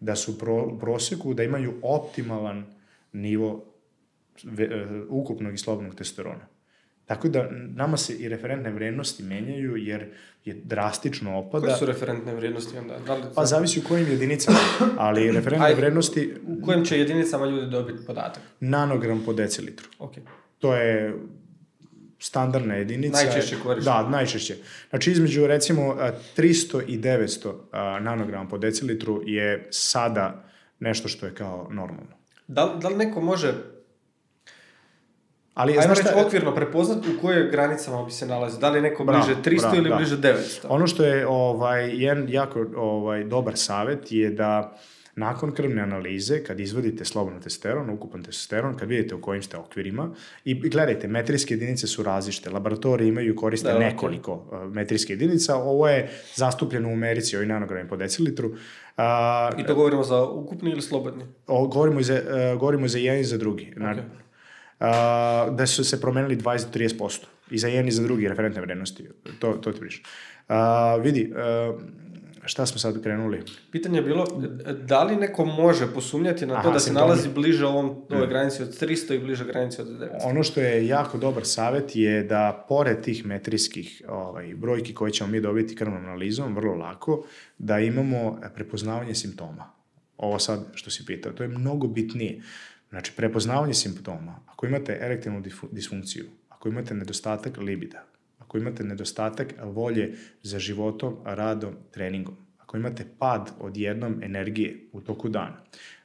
da su pro, proseku, da imaju optimalan nivo ve, uh, ukupnog i slobodnog testosterona. Tako da nama se i referentne vrednosti menjaju jer je drastično opada. Koje su referentne vrednosti onda? Da li... Pa zavisi u kojim jedinicama, ali referentne Aj, vrednosti... U kojim će jedinicama ljudi dobiti podatak? Nanogram po decilitru. Okay. To je standardna jedinica. Najčešće korišteno. Da, najčešće. Znači, između, recimo, 300 i 900 nanograma po decilitru je sada nešto što je kao normalno. Da, da li neko može Ali, Ajmo reći okvirno prepoznat u koje granicama bi se nalazi. Da li je neko bravo, bliže 300 bravo, ili da. bliže 900? Ono što je ovaj, jedan jako ovaj, dobar savet je da uh, Nakon krvne analize, kad izvodite slobodno testosteron, ukupan testosteron, kad vidite u kojim ste okvirima, i gledajte, metrijske jedinice su različite, laboratorije imaju koriste da, nekoliko okay. Uh, metrijske jedinica, ovo je zastupljeno u Americi, ovi nanogrami po decilitru. A, I to govorimo za ukupni ili slobodni? O, govorimo, za, uh, govorimo za jedan i za drugi. Okay. A, da su se promenili 20-30%. I za jedan i za drugi referentne vrednosti. To, to ti pričam. A, vidi, a, šta smo sad krenuli? Pitanje je bilo, da li neko može posumnjati na to Aha, da se simptomi. nalazi bliže ovom, ovoj granici od 300 i bliže granici od 900? Ono što je jako dobar savet je da pored tih metrijskih ovaj, brojki koje ćemo mi dobiti krvnom analizom, vrlo lako, da imamo prepoznavanje simptoma. Ovo sad što si pitao, to je mnogo bitnije. Znači, prepoznavanje simptoma. Ako imate erektilnu disfunkciju, ako imate nedostatak libida, ako imate nedostatak volje za životom, radom, treningom, ako imate pad odjednom energije u toku dana,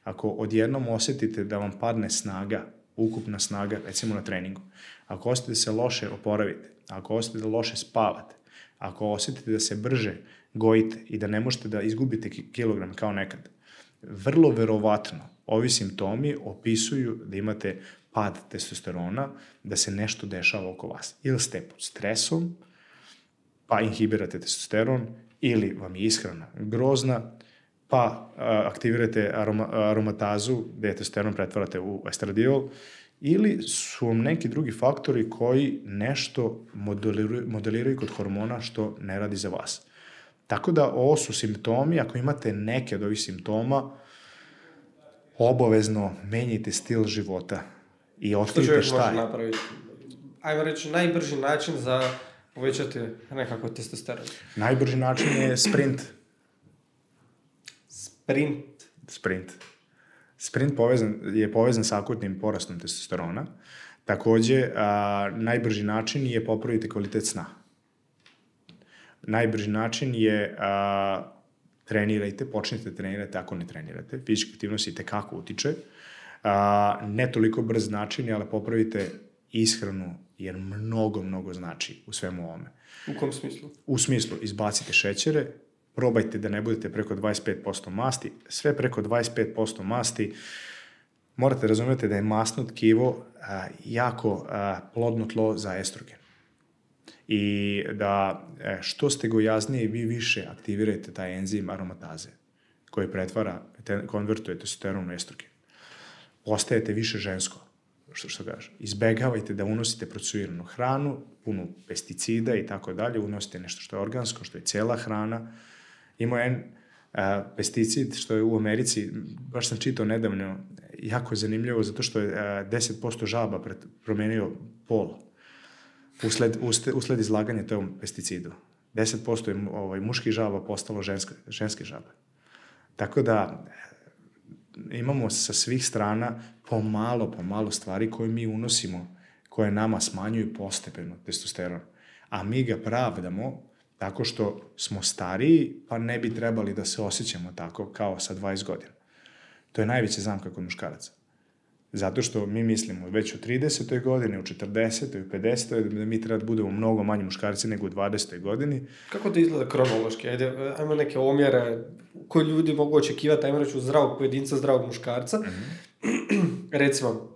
ako odjednom osetite da vam padne snaga, ukupna snaga, recimo na treningu, ako osetite da se loše oporavite, ako osetite da loše spavate, ako osetite da se brže gojite i da ne možete da izgubite ki- kilogram kao nekad, vrlo verovatno ovi simptomi opisuju da imate pad testosterona, da se nešto dešava oko vas. Ili ste pod stresom, pa inhibirate testosteron, ili vam je ishrana grozna, pa aktivirate aroma, aromatazu, gde testosteron pretvarate u estradiol, ili su vam neki drugi faktori koji nešto modeliraju, modeliraju kod hormona što ne radi za vas. Tako da ovo su simptomi, ako imate neke od ovih simptoma, obavezno menjajte stil života i Što čovjek šta može je. napraviti? Ajmo reći, najbrži način za povećati nekako testosteron. Najbrži način je sprint. Sprint. Sprint. Sprint povezan, je povezan sa akutnim porastom testosterona. Takođe, a, najbrži način je popraviti kvalitet sna. Najbrži način je a, trenirajte, počnite da trenirate ako ne trenirate. Fizička aktivnost i tekako utiče. A, ne toliko brz način, ali popravite ishranu, jer mnogo, mnogo znači u svemu ovome. U kom smislu? U smislu, izbacite šećere, probajte da ne budete preko 25% masti, sve preko 25% masti, morate razumjeti da je masno tkivo a, jako a, plodno tlo za estrogen. I da e, što ste gojaznije, vi više aktivirate taj enzim aromataze koji pretvara, te, konvertuje testosteron u estrogen. Postajete više žensko, što, što kaže. Izbegavajte da unosite procesuiranu hranu, punu pesticida i tako dalje, unosite nešto što je organsko, što je cijela hrana. Ima jedan a, pesticid što je u Americi, baš sam čitao nedavno, jako je zanimljivo zato što je a, 10% žaba pret, promenio pol usled, usled, usled izlaganja tom pesticidu. 10% je ovaj, muških žaba postalo ženska, ženske žabe. Tako da imamo sa svih strana pomalo, pomalo stvari koje mi unosimo, koje nama smanjuju postepeno testosteron. A mi ga pravdamo tako što smo stariji, pa ne bi trebali da se osjećamo tako kao sa 20 godina. To je najveća zamka kod muškaraca. Zato što mi mislimo već u 30. godini, u 40. u 50. da mi treba da budemo mnogo manji muškarci nego u 20. godini. Kako to izgleda kronološki? Ajde, ajmo neke omjere koje ljudi mogu očekivati, ajmo reći, u zdravog pojedinca, zdravog muškarca. Mm -hmm. Recimo,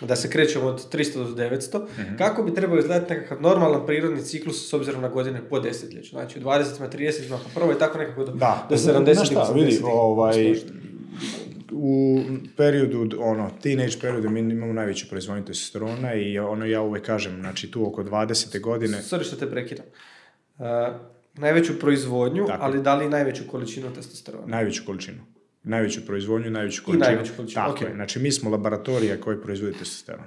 da se krećemo od 300 do 900, mm -hmm. kako bi trebao izgledati nekakav normalan prirodni ciklus s obzirom na godine po desetljeću? Znači, u 20 30 pa prvo i tako nekako do, da, do 70 Znaš šta, vidi, ovaj. U periodu, ono, teenage periodu mi imamo najveću proizvodnju testosterona i ono ja uvek kažem, znači tu oko 20. godine... Sorry što te prekidam. Uh, najveću proizvodnju, Tako. ali da li najveću količinu testosterona? Najveću količinu. Najveću proizvodnju, najveću količinu. I najveću količinu, Tako okay. je. Znači, mi smo laboratorija koji proizvode testosteron.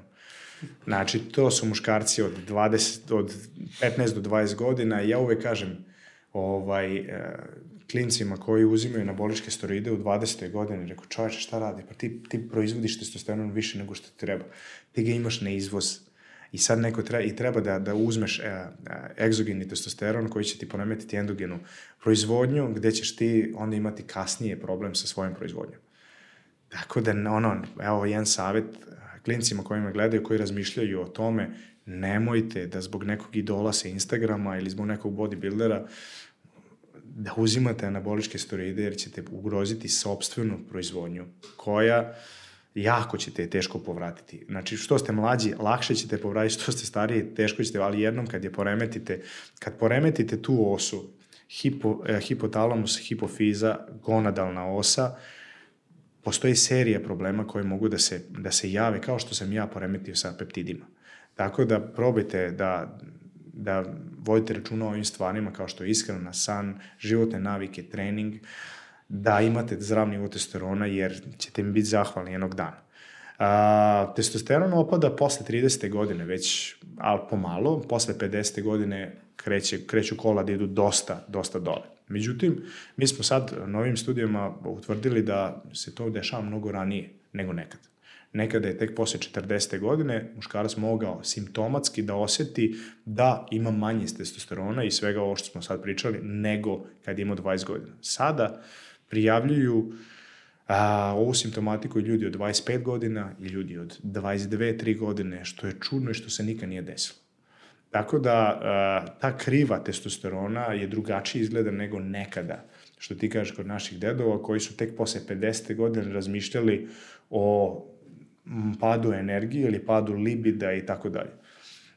Znači, to su muškarci od, 20, od 15 do 20 godina i ja uvek kažem, ovaj, e, klincima koji uzimaju anaboličke steroide u 20. godini, rekao, čoveče, šta radi? Pa ti, ti proizvodiš testosteron više nego što ti treba. Ti ga imaš na izvoz. I sad neko treba, i treba da, da uzmeš e, e, egzogeni testosteron koji će ti poremetiti endogenu proizvodnju, gde ćeš ti onda imati kasnije problem sa svojom proizvodnjom. Tako da, ono, evo jedan savjet klincima koji me gledaju, koji razmišljaju o tome, nemojte da zbog nekog idola sa Instagrama ili zbog nekog bodybuildera da uzimate anaboličke steroide jer ćete ugroziti sobstvenu proizvodnju koja jako ćete je teško povratiti. Znači, što ste mlađi, lakše ćete povratiti, što ste stariji, teško ćete, ali jednom kad je poremetite, kad poremetite tu osu, hipo, eh, hipotalamus, hipofiza, gonadalna osa, postoji serija problema koje mogu da se, da se jave, kao što sam ja poremetio sa peptidima. Tako da probajte da da vodite računa o ovim stvarima kao što je ishrana, san, životne navike, trening, da imate zdrav nivo testosterona jer ćete mi biti zahvalni jednog dana. A, testosteron opada posle 30. godine već, ali pomalo, posle 50. godine kreće, kreću kola da idu dosta, dosta dole. Međutim, mi smo sad novim studijama utvrdili da se to dešava mnogo ranije nego nekad. Nekada je tek posle 40. godine muškarac mogao simptomatski da oseti da ima manje testosterona i svega ovo što smo sad pričali nego kad ima 20 godina. Sada prijavljuju a, ovu simptomatiku i ljudi od 25 godina i ljudi od 22-3 godine, što je čudno i što se nikad nije desilo. Tako da a, ta kriva testosterona je drugačije izgleda nego nekada, što ti kažeš kod naših dedova, koji su tek posle 50. godine razmišljali o padu energije ili padu libida i tako dalje.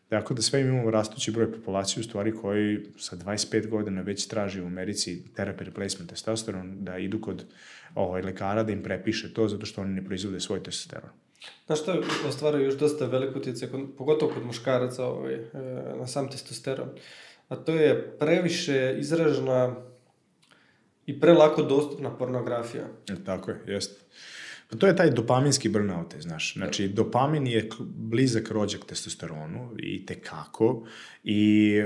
Tako da sve imamo rastući broj populacije u stvari koji sa 25 godina već traži u Americi therapy replacement testosteron da idu kod ovaj, lekara da im prepiše to zato što oni ne proizvode svoj testosteron. Znaš što ostvaruje još dosta veliko utjece, pogotovo kod muškaraca ovaj, e, na sam testosteron, a to je previše izražena i prelako dostupna pornografija. E, tako je, jeste. Pa to je taj dopaminski burnout, znaš. Znači, dopamin je blizak rođak testosteronu i tekako i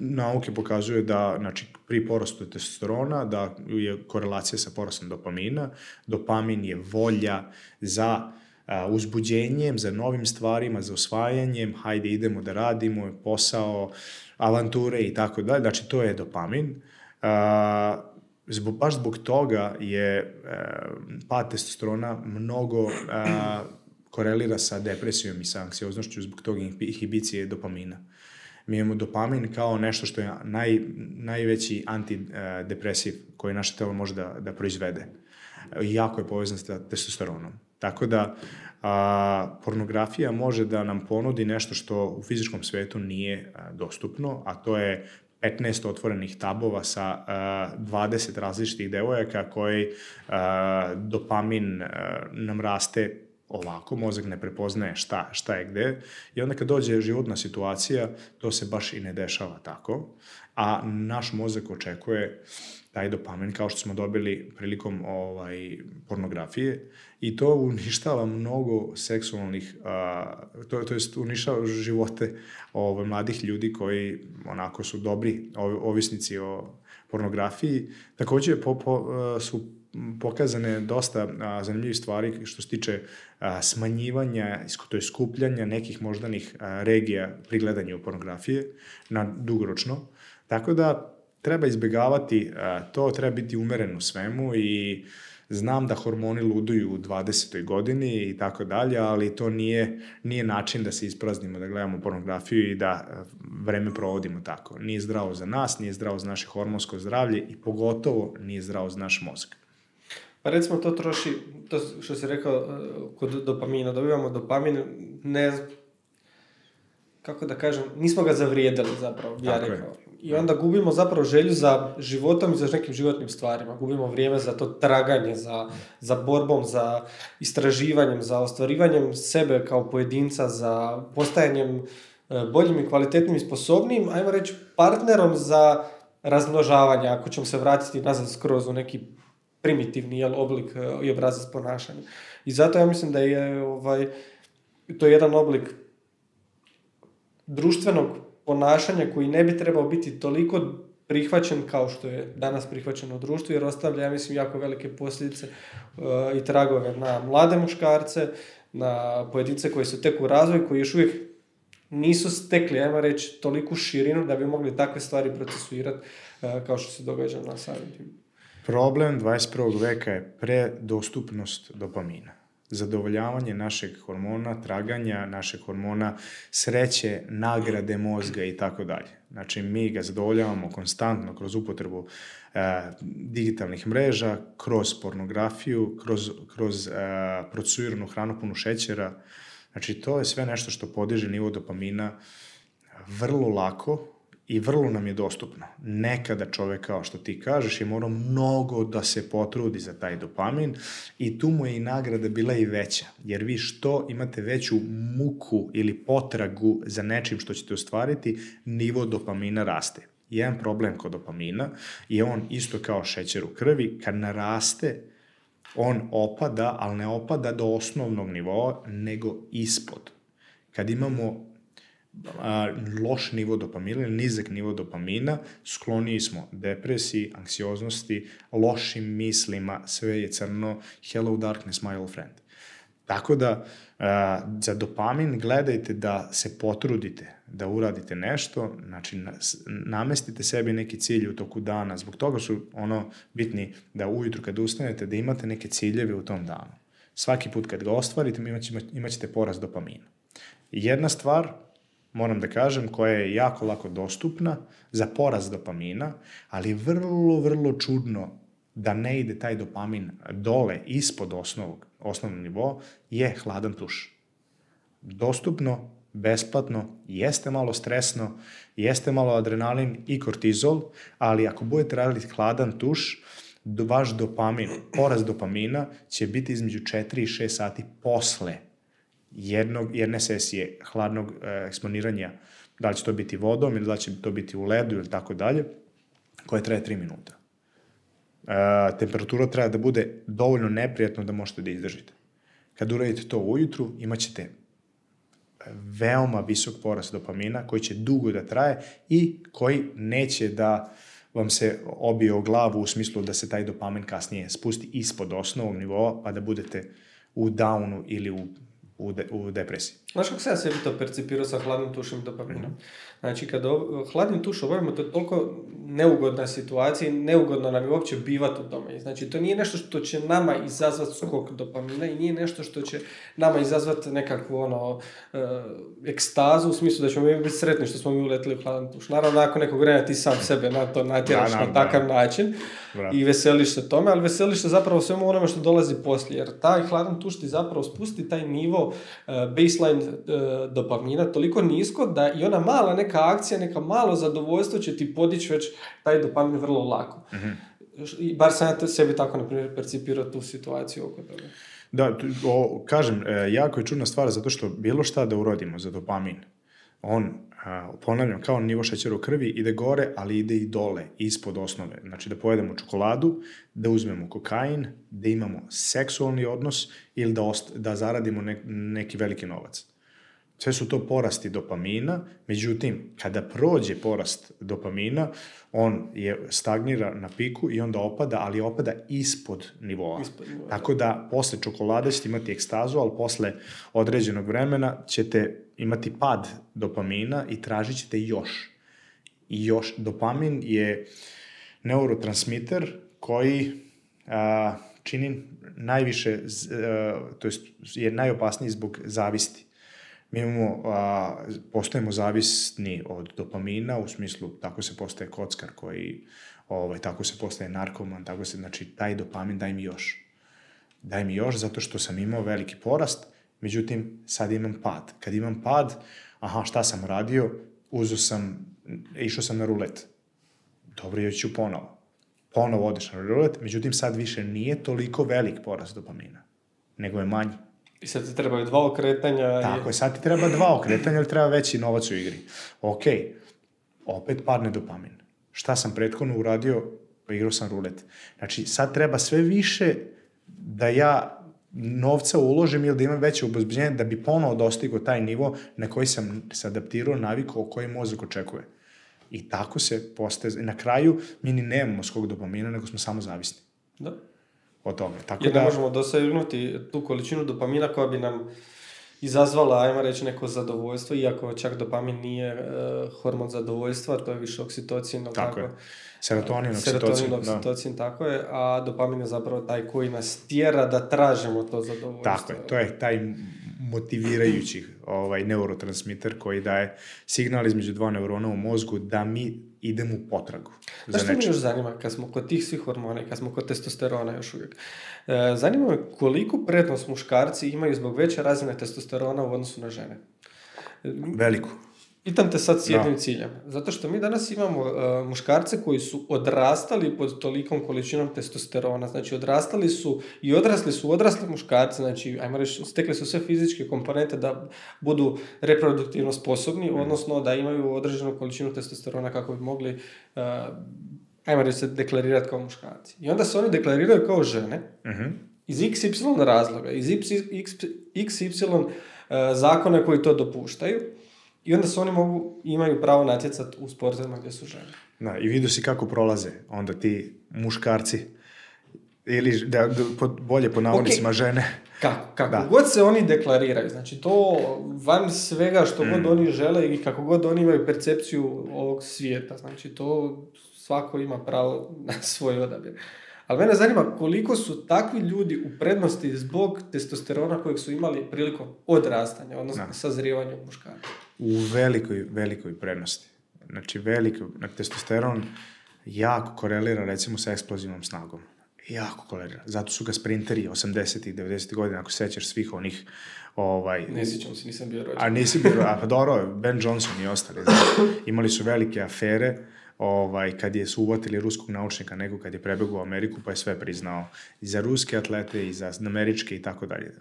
nauke pokazuje da znači, pri porastu testosterona da je korelacija sa porastom dopamina. Dopamin je volja za a, uzbuđenjem, za novim stvarima, za osvajanjem, hajde idemo da radimo, posao, avanture i tako dalje. Znači, to je dopamin. A, zbog, baš zbog toga je e, pad testosterona mnogo e, korelira sa depresijom i sa anksioznošću zbog toga inhibicije dopamina. Mi imamo dopamin kao nešto što je naj, najveći antidepresiv koji naše telo može da, da proizvede. Jako je povezan sa testosteronom. Tako da a, pornografija može da nam ponudi nešto što u fizičkom svetu nije a, dostupno, a to je 15 otvorenih tabova sa uh, 20 različitih devojaka koji uh, dopamin uh, nam raste ovako, mozak ne prepoznaje šta, šta je gde. I onda kad dođe životna situacija, to se baš i ne dešava tako, a naš mozak očekuje taj dopamin kao što smo dobili prilikom ovaj pornografije i to uništava mnogo seksualnih a, to to jest uništava živote ovaj mladih ljudi koji onako su dobri ovisnici o pornografiji takođe po, po, su pokazane dosta a, zanimljivih stvari što se tiče a, smanjivanja, to je skupljanja nekih moždanih a, regija pri gledanju pornografije na dugoročno. Tako da treba izbegavati to, treba biti umeren u svemu i znam da hormoni luduju u 20. godini i tako dalje, ali to nije, nije način da se ispraznimo, da gledamo pornografiju i da vreme provodimo tako. Nije zdravo za nas, nije zdravo za naše hormonsko zdravlje i pogotovo nije zdravo za naš mozak. Pa recimo to troši, to što si rekao kod dopamina, dobivamo dopamin, ne kako da kažem, nismo ga zavrijedili zapravo, bi ja rekao. Je. I onda gubimo zapravo želju za životom i za nekim životnim stvarima. Gubimo vrijeme za to traganje, za, za borbom, za istraživanjem, za ostvarivanjem sebe kao pojedinca, za postajanjem e, boljim i kvalitetnim i sposobnim, ajmo reći partnerom za razmnožavanje, ako ćemo se vratiti nazad skroz u neki primitivni jel, oblik e, i obrazac ponašanja. I zato ja mislim da je ovaj, to je jedan oblik društvenog ponašanja koji ne bi trebao biti toliko prihvaćen kao što je danas prihvaćeno u društvu, jer ostavlja, ja mislim, jako velike posljedice uh, i tragove na mlade muškarce, na pojedince koji su tek u razvoju, koji još uvijek nisu stekli, ajmo reći, toliku širinu da bi mogli takve stvari procesuirati uh, kao što se događa na samim tim. Problem 21. veka je predostupnost dopamina zadovoljavanje našeg hormona, traganja našeg hormona, sreće, nagrade mozga i tako dalje. Znači, mi ga zadovoljavamo konstantno kroz upotrebu e, digitalnih mreža, kroz pornografiju, kroz, kroz e, procesuiranu hranu punu šećera. Znači, to je sve nešto što podiže nivo dopamina vrlo lako i vrlo nam je dostupno. Nekada čovek, kao što ti kažeš, je morao mnogo da se potrudi za taj dopamin i tu mu je i nagrada bila i veća, jer vi što imate veću muku ili potragu za nečim što ćete ostvariti, nivo dopamina raste. Jedan problem kod dopamina je on isto kao šećer u krvi, kad naraste, on opada, ali ne opada do osnovnog nivoa, nego ispod. Kad imamo a, loš nivo dopamina ili nizak nivo dopamina, skloniji smo depresiji, anksioznosti, lošim mislima, sve je crno, hello darkness, my old friend. Tako da, a, za dopamin gledajte da se potrudite, da uradite nešto, znači namestite sebi neki cilj u toku dana, zbog toga su ono bitni da ujutru kad ustanete da imate neke ciljeve u tom danu. Svaki put kad ga ostvarite imaćete porast dopamina. Jedna stvar moram da kažem, koja je jako lako dostupna za porast dopamina, ali vrlo, vrlo čudno da ne ide taj dopamin dole, ispod osnovog, osnovnog nivoa, je hladan tuš. Dostupno, besplatno, jeste malo stresno, jeste malo adrenalin i kortizol, ali ako budete raditi hladan tuš, vaš dopamin, porast dopamina će biti između 4 i 6 sati posle jednog, jedne sesije hladnog e, eksponiranja, da li će to biti vodom ili da će to biti u ledu ili tako dalje, koje traje 3 minuta. E, temperatura treba da bude dovoljno neprijatno da možete da izdržite. Kad uradite to ujutru, imaćete veoma visok porast dopamina koji će dugo da traje i koji neće da vam se obije o glavu u smislu da se taj dopamin kasnije spusti ispod osnovog nivoa pa da budete u downu ili u u, de, u depresiji. Znaš kako se ja sebi to percipirao sa hladnim tušem dopaminom? Mm -hmm. Znači, kada hladnim tuš obavimo, to je toliko neugodna situacija i neugodno nam je uopće bivati u tome. Znači, to nije nešto što će nama izazvati skok dopamina i nije nešto što će nama izazvati nekakvu ono, e, ekstazu u smislu da ćemo mi biti sretni što smo mi uletili u hladan tuš. Naravno, nakon nekog vremena ti sam sebe na to natjeraš da, na takav da. način Brat. i veseliš se tome, ali veseliš se zapravo svemu onome što dolazi poslije. Jer taj hladan tuš ti zapravo spusti taj nivo uh, baseline dopamina toliko nisko da i ona mala neka akcija, neka malo zadovoljstvo će ti podići već taj dopamin vrlo lako. Mm -hmm. Bar sam ja sebi tako, na primjer, percipirao tu situaciju oko toga. Da, o, kažem, e, jako je čudna stvar zato što bilo šta da urodimo za dopamin, on, ponavljam, kao nivo šećera u krvi, ide gore, ali ide i dole, ispod osnove. Znači da pojedemo čokoladu, da uzmemo kokain, da imamo seksualni odnos ili da, ost, da zaradimo ne, neki veliki novac. Sve su to porasti dopamina, međutim, kada prođe porast dopamina, on je stagnira na piku i onda opada, ali opada ispod nivoa. Ispod nivoa. Tako da, posle čokolade ćete imati ekstazu, ali posle određenog vremena ćete imati pad dopamina i tražit ćete još. I još, dopamin je neurotransmiter koji a, čini najviše, a, to jest je najopasniji zbog zavisti mi imamo, a, postajemo zavisni od dopamina, u smislu tako se postaje kockar koji, ovaj, tako se postaje narkoman, tako se, znači taj dopamin daj mi još. Daj mi još zato što sam imao veliki porast, međutim sad imam pad. Kad imam pad, aha šta sam radio, uzo sam, išao sam na rulet. Dobro, ja ću ponovo. Ponovo odeš na rulet, međutim sad više nije toliko velik porast dopamina, nego je manji. I sad ti trebaju dva okretanja. Tako i... je, sad ti treba dva okretanja, ali treba veći novac u igri. Ok, opet padne dopamin. Šta sam prethodno uradio? Pa igrao sam rulet. Znači, sad treba sve više da ja novca uložim ili da imam veće obozbiljenje da bi ponovo dostigao taj nivo na koji sam se adaptirao, navikao o kojem mozak očekuje. I tako se postaje. Na kraju mi ni nemamo skog dopamina, nego smo samo zavisni. Da o tome. Tako Jer da... možemo dosegnuti tu količinu dopamina koja bi nam izazvala, ajmo reći, neko zadovoljstvo, iako čak dopamin nije uh, hormon zadovoljstva, to je više oksitocin, tako, tako je. Serotonin, oksitocin. Serotonin, oksitocin, da. tako je, a dopamin je zapravo taj koji nas tjera da tražimo to zadovoljstvo. Tako je, to je taj motivirajući ovaj neurotransmiter koji daje signal između dva neurona u mozgu da mi idemo u potragu. Znaš što mi još zanima, kad smo kod tih svih hormona i kad smo kod testosterona još uvijek, e, zanima me koliko prednost muškarci imaju zbog veće razine testosterona u odnosu na žene? Veliku. Pitam te sad s jednim ciljem. Zato što mi danas imamo uh, muškarce koji su odrastali pod tolikom količinom testosterona. Znači, odrastali su i odrasli su odrasli muškarci. Znači, ajmo reći, stekli su sve fizičke komponente da budu reproduktivno sposobni, mm. odnosno da imaju određenu količinu testosterona kako bi mogli, uh, ajmo reći, se deklarirati kao muškarci. I onda se oni deklariraju kao žene mm -hmm. iz XY razloga, iz XY uh, zakona koji to dopuštaju. I onda se oni mogu, imaju pravo natjecati u sportovima gdje su žene. Da, i vidio si kako prolaze onda ti muškarci ili da, da bolje po navodnicima okay. žene. Kako, kako da. god se oni deklariraju, znači to van svega što mm. god oni žele i kako god oni imaju percepciju ovog svijeta, znači to svako ima pravo na svoj odabir. Ali mene zanima koliko su takvi ljudi u prednosti zbog testosterona kojeg su imali prilikom odrastanja, odnosno da. sazrijevanja muškarca. U velikoj, velikoj prednosti. Znači, veliko, na testosteron jako korelira recimo sa eksplozivnom snagom. Jako korelira. Zato su ga sprinteri 80. i 90. godina, ako sećaš svih onih Ovaj, ne sjećam se, nisam bio rođen. A nisi bio, a pa dobro, Ben Johnson i ostali. Znači, imali su velike afere ovaj, kad je su uvatili ruskog naučnika nego kad je prebegao u Ameriku pa je sve priznao i za ruske atlete i za američke i tako dalje.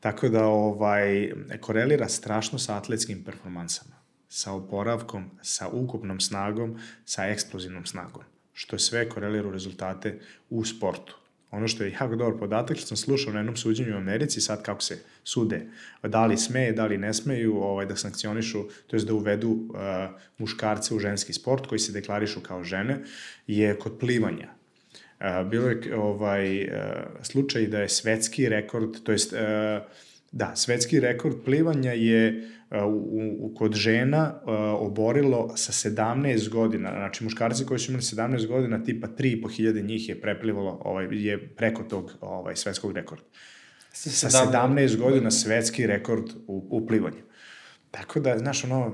Tako da ovaj, korelira strašno sa atletskim performansama, sa oporavkom, sa ukupnom snagom, sa eksplozivnom snagom, što sve korelira u rezultate u sportu. Ono što je jako dobar podatak, što sam slušao na jednom suđenju u Americi, sad kako se sude, da li smeje, da li ne smeju ovaj, da sankcionišu, to je da uvedu uh, muškarce u ženski sport koji se deklarišu kao žene, je kod plivanja. Uh, bilo je ovaj, uh, slučaj da je svetski rekord, to jest, uh, da, svetski rekord plivanja je u, u, kod žena uh, oborilo sa 17 godina, znači muškarci koji su imali 17 godina, tipa 3.500 njih je preplivalo, ovaj, je preko tog ovaj, svetskog rekorda. Sa 17 godina svetski rekord u, u plivanju. Tako da, znaš, ono,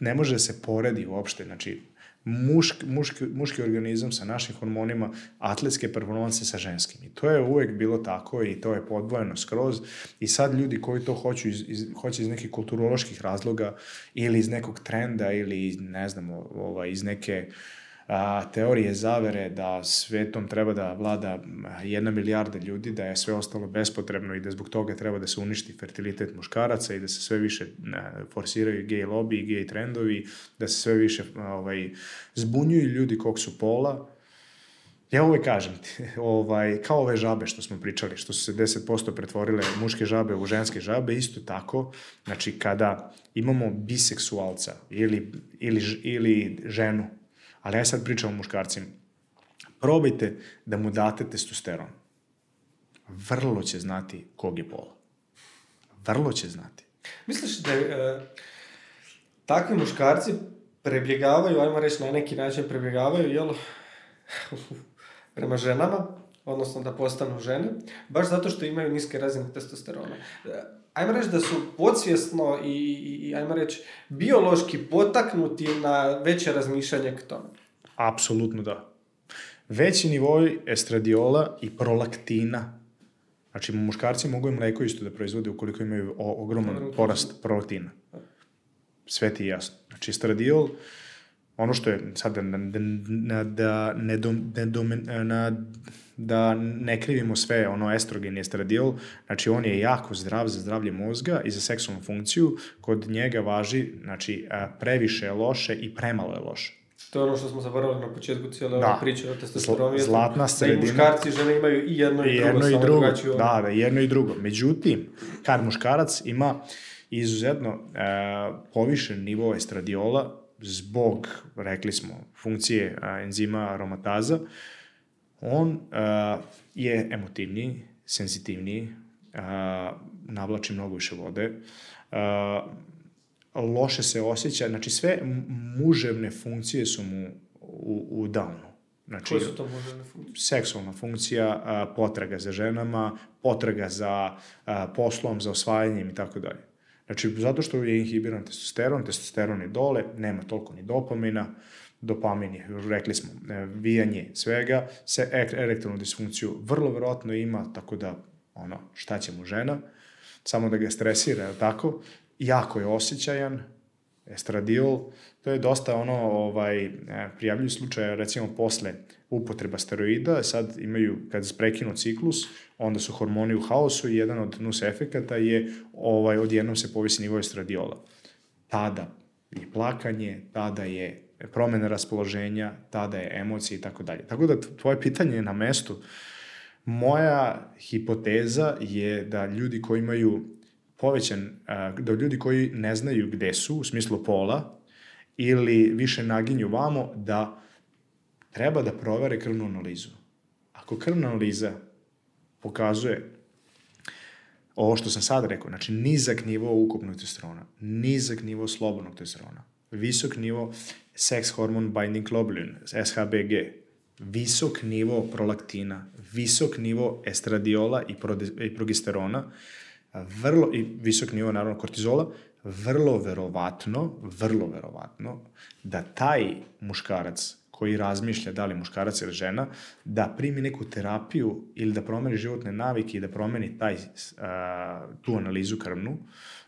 ne može se poredi uopšte, znači, mušk, muški, muški organizam sa našim hormonima, atletske performanse sa ženskim. I to je uvek bilo tako i to je podvojeno skroz. I sad ljudi koji to hoću iz, iz, hoće iz nekih kulturoloških razloga ili iz nekog trenda ili ne znam, ovaj, iz neke uh, a, teorije zavere da svetom treba da vlada jedna milijarda ljudi, da je sve ostalo bespotrebno i da zbog toga treba da se uništi fertilitet muškaraca i da se sve više forsiraju gej lobby i gej trendovi, da se sve više ovaj, zbunjuju ljudi kog su pola, Ja uvek kažem ti, ovaj, kao ove žabe što smo pričali, što su se 10% pretvorile muške žabe u ženske žabe, isto tako, znači kada imamo biseksualca ili, ili, ili ženu Ali ja sad pričam o muškarcima. Probajte da mu date testosteron. Vrlo će znati kog je pola. Vrlo će znati. Misliš da e, takvi muškarci prebjegavaju, ajmo reći na neki način prebjegavaju, jel, prema ženama, odnosno da postanu žene, baš zato što imaju niske razine testosterona. Ajmo reći da su podsvjesno i, i, i ajmo reći biološki potaknuti na veće razmišljanje k tome. Apsolutno da. Veći nivoj estradiola i prolaktina. Znači, muškarci mogu i mleko isto da proizvode ukoliko imaju ogroman porast prolaktina. Sve ti je jasno. Znači, estradiol, ono što je sad da, da, da, ne, dom, ne, dom, na, da ne krivimo sve ono estrogen i estradiol, znači on je jako zdrav za zdravlje mozga i za seksualnu funkciju, kod njega važi znači previše je loše i premalo je loše. To je ono što smo zaboravili na početku cijele da. ove priče o testosteronu. Zlatna sredina. Da i muškarci i žene imaju i jedno i, I drugo, jedno i drugo. Da, da, jedno i drugo. Međutim, kad muškarac ima izuzetno e, povišen nivo estradiola zbog, rekli smo, funkcije a, enzima aromataza, on a, je emotivniji, senzitivniji, a, navlači mnogo više vode, a, loše se osjeća, znači sve muževne funkcije su mu u, u downu. Znači, Koje su to muževne funkcije? Seksualna funkcija, a, potraga za ženama, potraga za a, poslom, za osvajanjem i tako dalje. Znači, zato što je inhibiran testosteron, testosteron je dole, nema toliko ni dopamina, dopamin je, rekli smo, e, vijanje svega, se erektornu disfunkciju vrlo verovatno ima, tako da, ono, šta će mu žena, samo da ga stresira, tako, jako je osjećajan, estradiol, to je dosta ono, ovaj, e, prijavljuju slučaje, recimo posle upotreba steroida, sad imaju, kad prekinu ciklus, onda su hormoni u haosu i jedan od nus efekata je ovaj, odjednom se povisi nivo estradiola. Tada je plakanje, tada je promena raspoloženja, tada je emocije i tako dalje. Tako da tvoje pitanje je na mestu. Moja hipoteza je da ljudi koji imaju povećan, da ljudi koji ne znaju gde su, u smislu pola, ili više naginju vamo, da treba da provere krvnu analizu. Ako krvna analiza pokazuje ovo što sam sad rekao, znači nizak nivo ukupnog testosterona, nizak nivo slobodnog testosterona, visok nivo sex hormone binding globulin, SHBG, visok nivo prolaktina, visok nivo estradiola i, i progesterona, vrlo, i visok nivo naravno kortizola, vrlo verovatno, vrlo verovatno, da taj muškarac koji razmišlja da li muškarac ili žena, da primi neku terapiju ili da promeni životne navike i da promeni taj, a, tu analizu krvnu,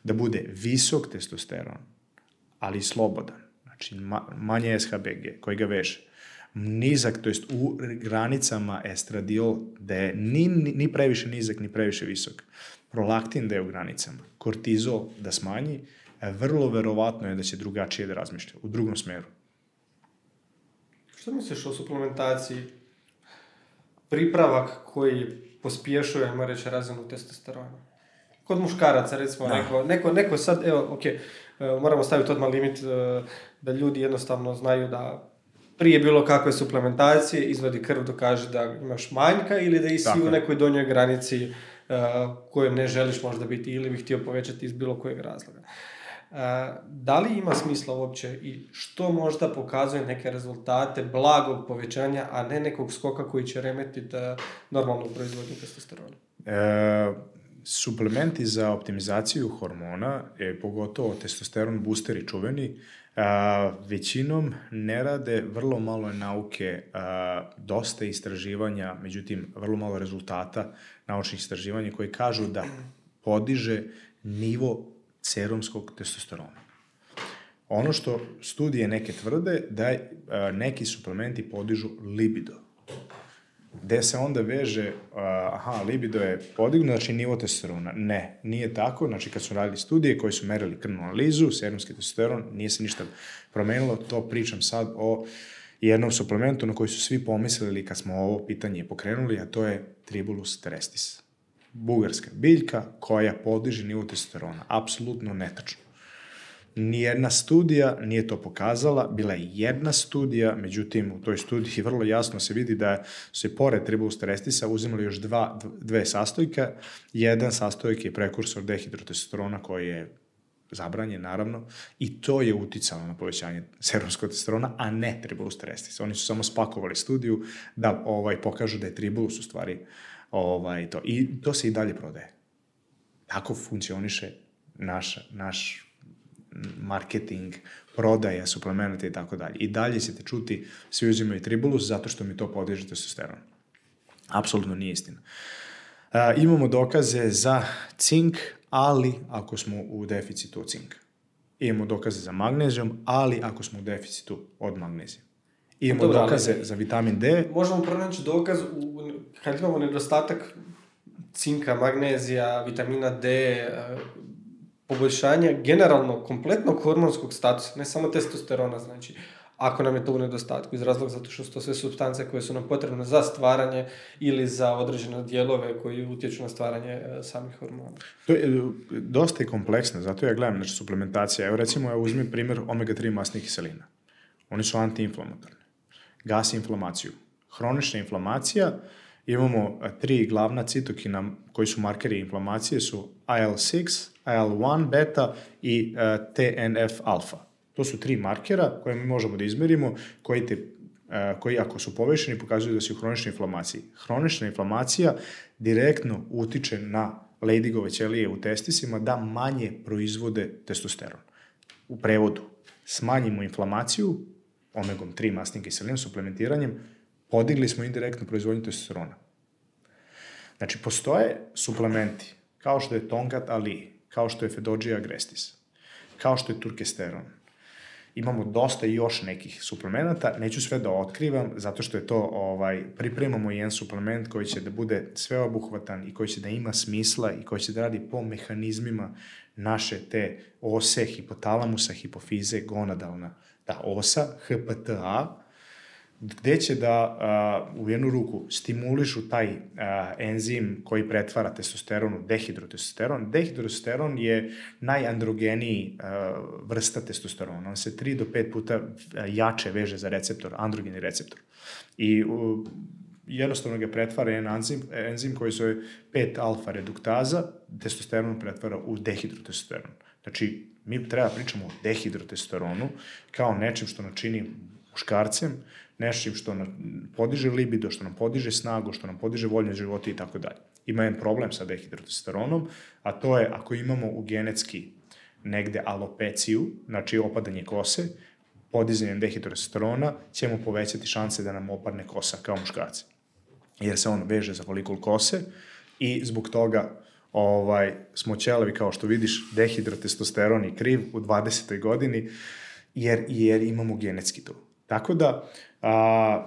da bude visok testosteron, ali slobodan, znači ma, manje SHBG koji ga veže, nizak, to jest u granicama estradiol, da je ni, ni previše nizak, ni previše visok prolaktin da je u granicama, kortizol da smanji, e, vrlo verovatno je da će drugačije da razmišlja, u drugom smeru. Šta misliš o suplementaciji? Pripravak koji pospješuje, ajmo reći, razinu testosterona. Kod muškaraca, recimo, da. neko, neko, neko sad, evo, ok, e, moramo staviti odmah limit e, da ljudi jednostavno znaju da prije bilo kakve suplementacije izvadi krv dokaže da imaš manjka ili da isi u nekoj donjoj granici kojem ne želiš možda biti ili bih htio povećati iz bilo kojeg razloga. Da li ima smisla uopće i što možda pokazuje neke rezultate blagog povećanja, a ne nekog skoka koji će remetiti normalnu proizvodnju testosterona? E, suplementi za optimizaciju hormona, e, pogotovo testosteron boosteri čuveni, a, većinom ne rade vrlo malo nauke, a, dosta istraživanja, međutim vrlo malo rezultata naučnih istraživanja koji kažu da podiže nivo serumskog testosterona. Ono što studije neke tvrde da je, a, neki suplementi podižu libido gde se onda veže, uh, aha, libido je podigno, znači nivo testosterona. Ne, nije tako, znači kad su radili studije koji su merili krvnu analizu, serumski testosteron, nije se ništa promenilo, to pričam sad o jednom suplementu na koji su svi pomislili kad smo ovo pitanje pokrenuli, a to je Tribulus terrestis. Bugarska biljka koja podiže nivo testosterona. Apsolutno netačno. Nijedna studija nije to pokazala, bila je jedna studija, međutim u toj studiji vrlo jasno se vidi da se pored tribulus terestisa uzimali još dva, dve sastojke. Jedan sastojak je prekursor dehidrotestosterona koji je zabranjen, naravno, i to je uticalo na povećanje serumskog testosterona, a ne tribulus terrestis. Oni su samo spakovali studiju da ovaj, pokažu da je tribulus u stvari ovaj, to. I to se i dalje prodaje. Tako funkcioniše naš, naš marketing, prodaja suplemenata i tako dalje. I dalje ćete čuti svi uzimaju tribulus zato što mi to podiže testosteron. Apsolutno nije istina. E, imamo dokaze za cink, ali ako smo u deficitu cinka. Imamo dokaze za magnezijom, ali ako smo u deficitu od magnezija. Imamo Dobre, dokaze ali, za vitamin D. Možemo pronaći dokaz u, kad imamo nedostatak cinka, magnezija, vitamina D, poboljšanje generalno kompletnog hormonskog statusa, ne samo testosterona, znači, ako nam je to u nedostatku, iz razloga zato što su to sve substance koje su nam potrebne za stvaranje ili za određene dijelove koji utječu na stvaranje e, samih hormona. To je e, dosta je kompleksno, zato ja gledam, znači, suplementacija. Evo recimo, ja uzmi primjer omega-3 masnih kiselina. Oni su antiinflamatorni. Gasi inflamaciju. Hronična inflamacija, imamo e, tri glavna citokina koji su markeri inflamacije, su IL-6, IL-1 beta i e, TNF alfa. To su tri markera koje mi možemo da izmerimo, koji, te, koji ako su povećani pokazuju da si u hroničnoj inflamaciji. Hronična inflamacija direktno utiče na Leydigove ćelije u testisima da manje proizvode testosteron. U prevodu, smanjimo inflamaciju omegom 3 masnim kiselinom, suplementiranjem, podigli smo indirektno proizvodnju testosterona. Znači, postoje suplementi, kao što je Tonkat Ali, kao što je Fedođija agrestis, kao što je turkesteron. Imamo dosta još nekih suplemenata, neću sve da otkrivam, zato što je to, ovaj, pripremamo jedan suplement koji će da bude sveobuhvatan i koji će da ima smisla i koji će da radi po mehanizmima naše te ose, hipotalamusa, hipofize, gonadalna, ta osa, HPTA, gde će da a, u jednu ruku stimulišu taj enzim koji pretvara testosteron u dehidrotestosteron. Dehidrotestosteron je najandrogeniji vrsta testosterona. On se 3 do 5 puta jače veže za receptor, androgeni receptor. I jednostavno ga pretvara jedan enzim, enzim koji se 5-alfa reduktaza, testosteron pretvara u dehidrotestosteron. Znači, mi treba pričamo o dehidrotestosteronu kao nečem što načini muškarcem, nešim što nam podiže libido, što nam podiže snagu, što nam podiže voljne života i tako dalje. Ima jedan problem sa dehidrotestosteronom, a to je ako imamo u genetski negde alopeciju, znači opadanje kose, podizanjem dehidrotestosterona ćemo povećati šanse da nam opadne kosa kao muškarci. Jer se on veže za folikul kose i zbog toga ovaj, smo ćelevi, kao što vidiš, dehidrotestosteron i kriv u 20. godini, jer, jer imamo genetski to. Tako da, a,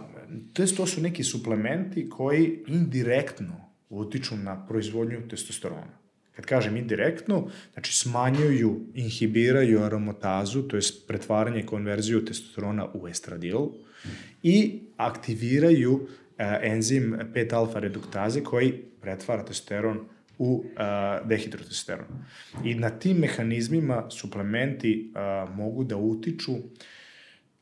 to, to su neki suplementi koji indirektno utiču na proizvodnju testosterona. Kad kažem indirektno, znači smanjuju, inhibiraju aromotazu, to je pretvaranje i konverziju testosterona u estradil i aktiviraju a, enzim 5-alfa reduktaze koji pretvara testosteron u a, dehidrotestosteron. I na tim mehanizmima suplementi a, mogu da utiču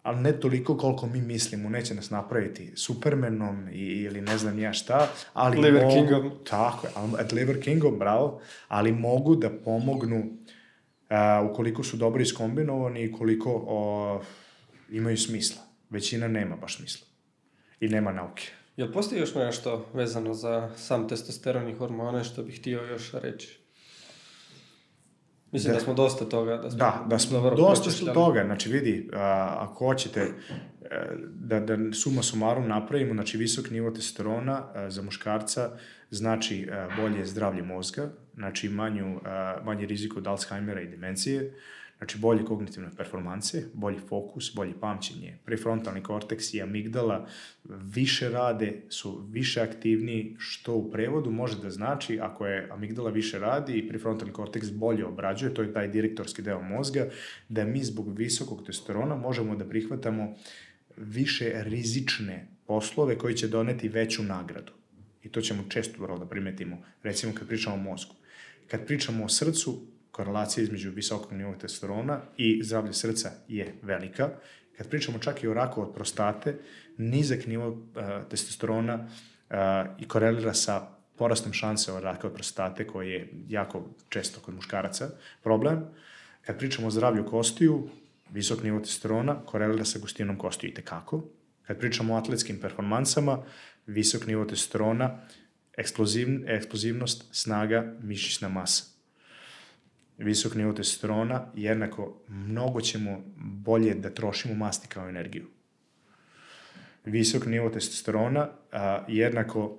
ali ne toliko koliko mi mislimo, neće nas napraviti Supermanom i, ili ne znam ja šta, ali Liver mogu, Kingom. Tako je, ali, Liver Kingom, bravo, ali mogu da pomognu uh, ukoliko su dobro iskombinovani i koliko o, imaju smisla. Većina nema baš smisla. I nema nauke. Jel postoji još nešto vezano za sam testosteron i hormone što bih htio još reći? Mislim da, da. smo dosta toga, da smo, da, da smo dobro dosta su toga, znači vidi, a, ako hoćete e, da, da suma sumarum napravimo, znači visok nivo testosterona a, za muškarca znači a, bolje zdravlje mozga, znači manju, a, manji rizik od Alzheimera i demencije, Znači, bolje kognitivne performanse, bolji fokus, bolje pamćenje. Prefrontalni korteks i amigdala više rade, su više aktivni, što u prevodu može da znači, ako je amigdala više radi i prefrontalni korteks bolje obrađuje, to je taj direktorski deo mozga, da mi zbog visokog testosterona možemo da prihvatamo više rizične poslove koji će doneti veću nagradu. I to ćemo često vrlo da primetimo, recimo kad pričamo o mozgu. Kad pričamo o srcu, korelacija između visokog nivoa testosterona i zdravlje srca je velika. Kad pričamo čak i o raku od prostate, nizak nivo uh, testosterona uh, i korelira sa porastom šanse od raka od prostate, koji je jako često kod muškaraca problem. Kad pričamo o zdravlju kostiju, visok nivo testosterona korelira sa gustinom kostiju i tekako. Kad pričamo o atletskim performansama, visok nivo testosterona, eksploziv, eksplozivnost, snaga, mišićna masa visok nivo testosterona, jednako mnogo ćemo bolje da trošimo masti kao energiju. Visok nivo testosterona, a, jednako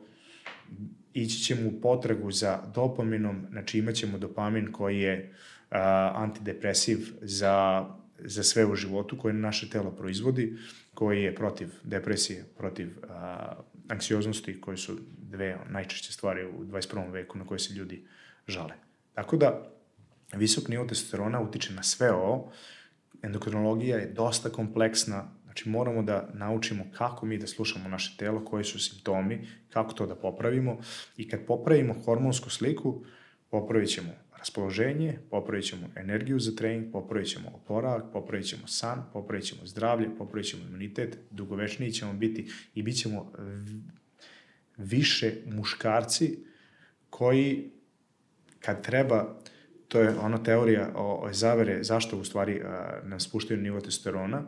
ići ćemo u potragu za dopaminom, znači imat ćemo dopamin koji je a, antidepresiv za, za sve u životu, koje naše telo proizvodi, koji je protiv depresije, protiv a, anksioznosti, koje su dve najčešće stvari u 21. veku na koje se ljudi žale. Tako da, visok nivo testosterona utiče na sve ovo. Endokrinologija je dosta kompleksna, znači moramo da naučimo kako mi da slušamo naše telo, koji su simptomi, kako to da popravimo. I kad popravimo hormonsku sliku, popravit ćemo raspoloženje, popravit ćemo energiju za trening, popravit ćemo oporavak, popravit ćemo san, popravit ćemo zdravlje, popravit ćemo imunitet, dugovečniji ćemo biti i bit ćemo više muškarci koji kad treba to je ona teorija o, o zavere zašto u stvari a, nam spuštaju nivo testosterona,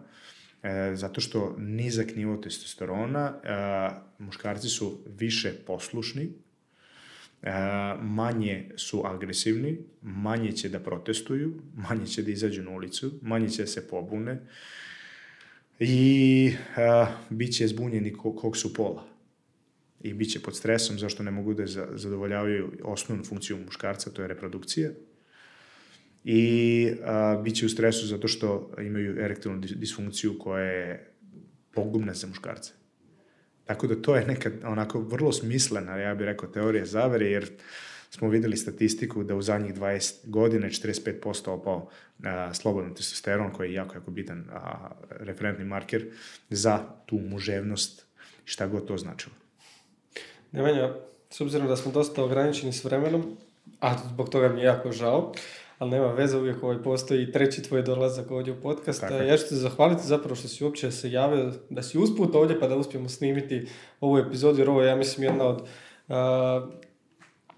e, zato što nizak nivo testosterona, a, muškarci su više poslušni, a, manje su agresivni, manje će da protestuju, manje će da izađu na ulicu, manje će da se pobune i a, bit će zbunjeni kog su pola. I bit će pod stresom zašto ne mogu da zadovoljavaju osnovnu funkciju muškarca, to je reprodukcija, i a, bit će u stresu zato što imaju erektilnu disfunkciju koja je pogubna za muškarce. Tako da to je neka onako vrlo smislena, ja bih rekao, teorija zavere, jer smo videli statistiku da u zadnjih 20 godina 45% opao a, slobodan testosteron, koji je jako, jako bitan a, referentni marker za tu muževnost, šta god to značilo. Nemanja, s obzirom da smo dosta ograničeni s vremenom, a zbog toga mi je jako žao, ali nema veze, uvijek ovaj postoji treći tvoj dolazak ovdje u podcast. Tako. Ja ću te zahvaliti zapravo što si uopće se javio, da si usput ovdje pa da uspijemo snimiti ovu epizodu, jer ovo je, ja mislim, jedna od uh,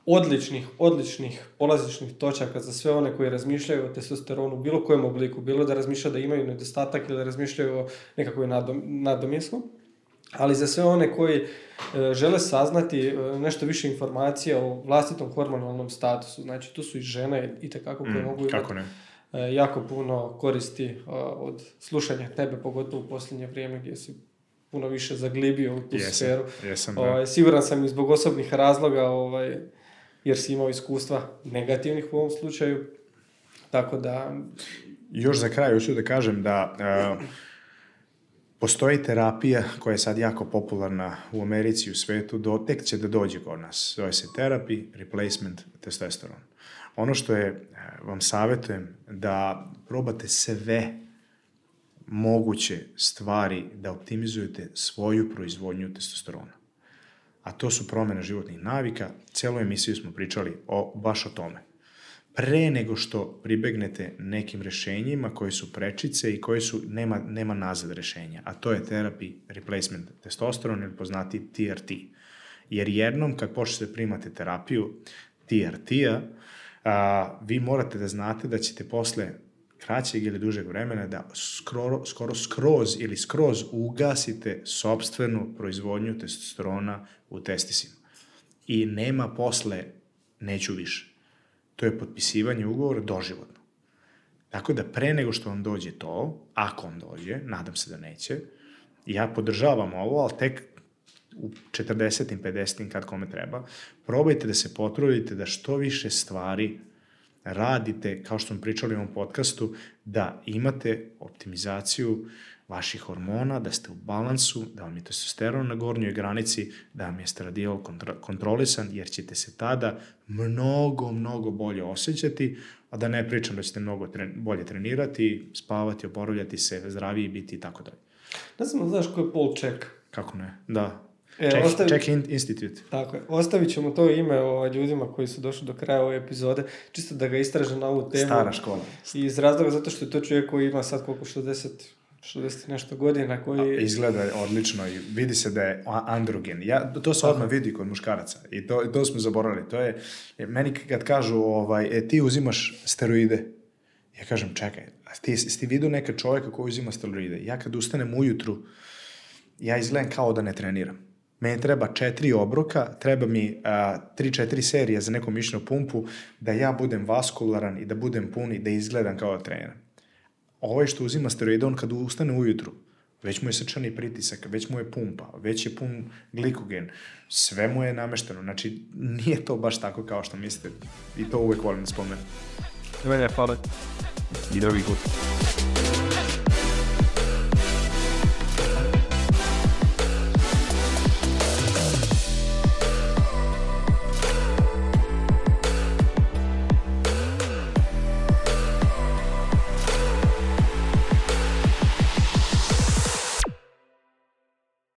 odličnih, odličnih polazičnih točaka za sve one koji razmišljaju o testosteronu u bilo kojem obliku, bilo da razmišljaju da imaju nedostatak ili da razmišljaju o nekakvoj nadom, nadomjesku, ali za sve one koji e, žele saznati e, nešto više informacija o vlastitom hormonalnom statusu, znači tu su i žene i tekako koje mm, mogu imati e, jako puno koristi od slušanja tebe, pogotovo u posljednje vrijeme gdje si puno više zaglibio u tu jesam, sferu. Jesam, da. Ovaj, siguran sam i zbog osobnih razloga, ovaj, jer si imao iskustva negativnih u ovom slučaju. Tako da... Još za kraj hoću da kažem da uh, postoji terapija koja je sad jako popularna u Americi i u svetu, do, tek će da dođe kod nas. Zove se therapy replacement testosteron. Ono što je, uh, vam savjetujem da probate sve moguće stvari da optimizujete svoju proizvodnju testosterona a to su promene životnih navika. Celu emisiju smo pričali o, baš o tome. Pre nego što pribegnete nekim rešenjima koji su prečice i koji su, nema, nema nazad rešenja, a to je therapy replacement testosteron ili poznati TRT. Jer jednom kad počnete da primate terapiju TRT-a, vi morate da znate da ćete posle kraćeg ili dužeg vremena da skoro, skoro skroz ili skroz ugasite sobstvenu proizvodnju testosterona u testisima. I nema posle neću više. To je potpisivanje ugovora doživotno. Tako da pre nego što vam dođe to, ako vam dođe, nadam se da neće, ja podržavam ovo, ali tek u 40. 50. kad kome treba, probajte da se potrudite da što više stvari radite, kao što smo pričali u ovom podcastu, da imate optimizaciju vaših hormona, da ste u balansu, da vam je testosteron na gornjoj granici, da vam je stradiol kontrolisan, jer ćete se tada mnogo, mnogo bolje osjećati, a da ne pričam da ćete mnogo tren, bolje trenirati, spavati, oporavljati se, zdraviji biti i tako dalje. Ne znam, znaš ko je Paul Check? Kako ne, da. E, Check, ostavi... Check Institute. Tako je. Ostavit ćemo to ime o, ovaj, ljudima koji su došli do kraja ove epizode, čisto da ga istraže na ovu temu. Stara škola. I iz razloga zato što je to čovjek koji ima sad koliko 60 60 nešto godina koji... A, izgleda odlično i vidi se da je androgen. Ja, to se odmah vidi kod muškaraca i to, to smo zaboravili. To je, meni kad kažu, ovaj, e, ti uzimaš steroide, ja kažem, čekaj, a ti, ti vidio neka čoveka koji uzima steroide? Ja kad ustanem ujutru, ja izgledam kao da ne treniram Meni treba četiri obroka, treba mi a, tri, četiri serije za neku mišnu pumpu, da ja budem vaskularan i da budem pun i da izgledam kao da treniram. Ovaj što uzima steroide, on kad ustane ujutru, već mu je srčani pritisak, već mu je pumpa, već je pun glikogen, sve mu je namešteno. Znači, nije to baš tako kao što mislite. I to uvek volim da spomenem. Nemanja, hvala. I drugi put.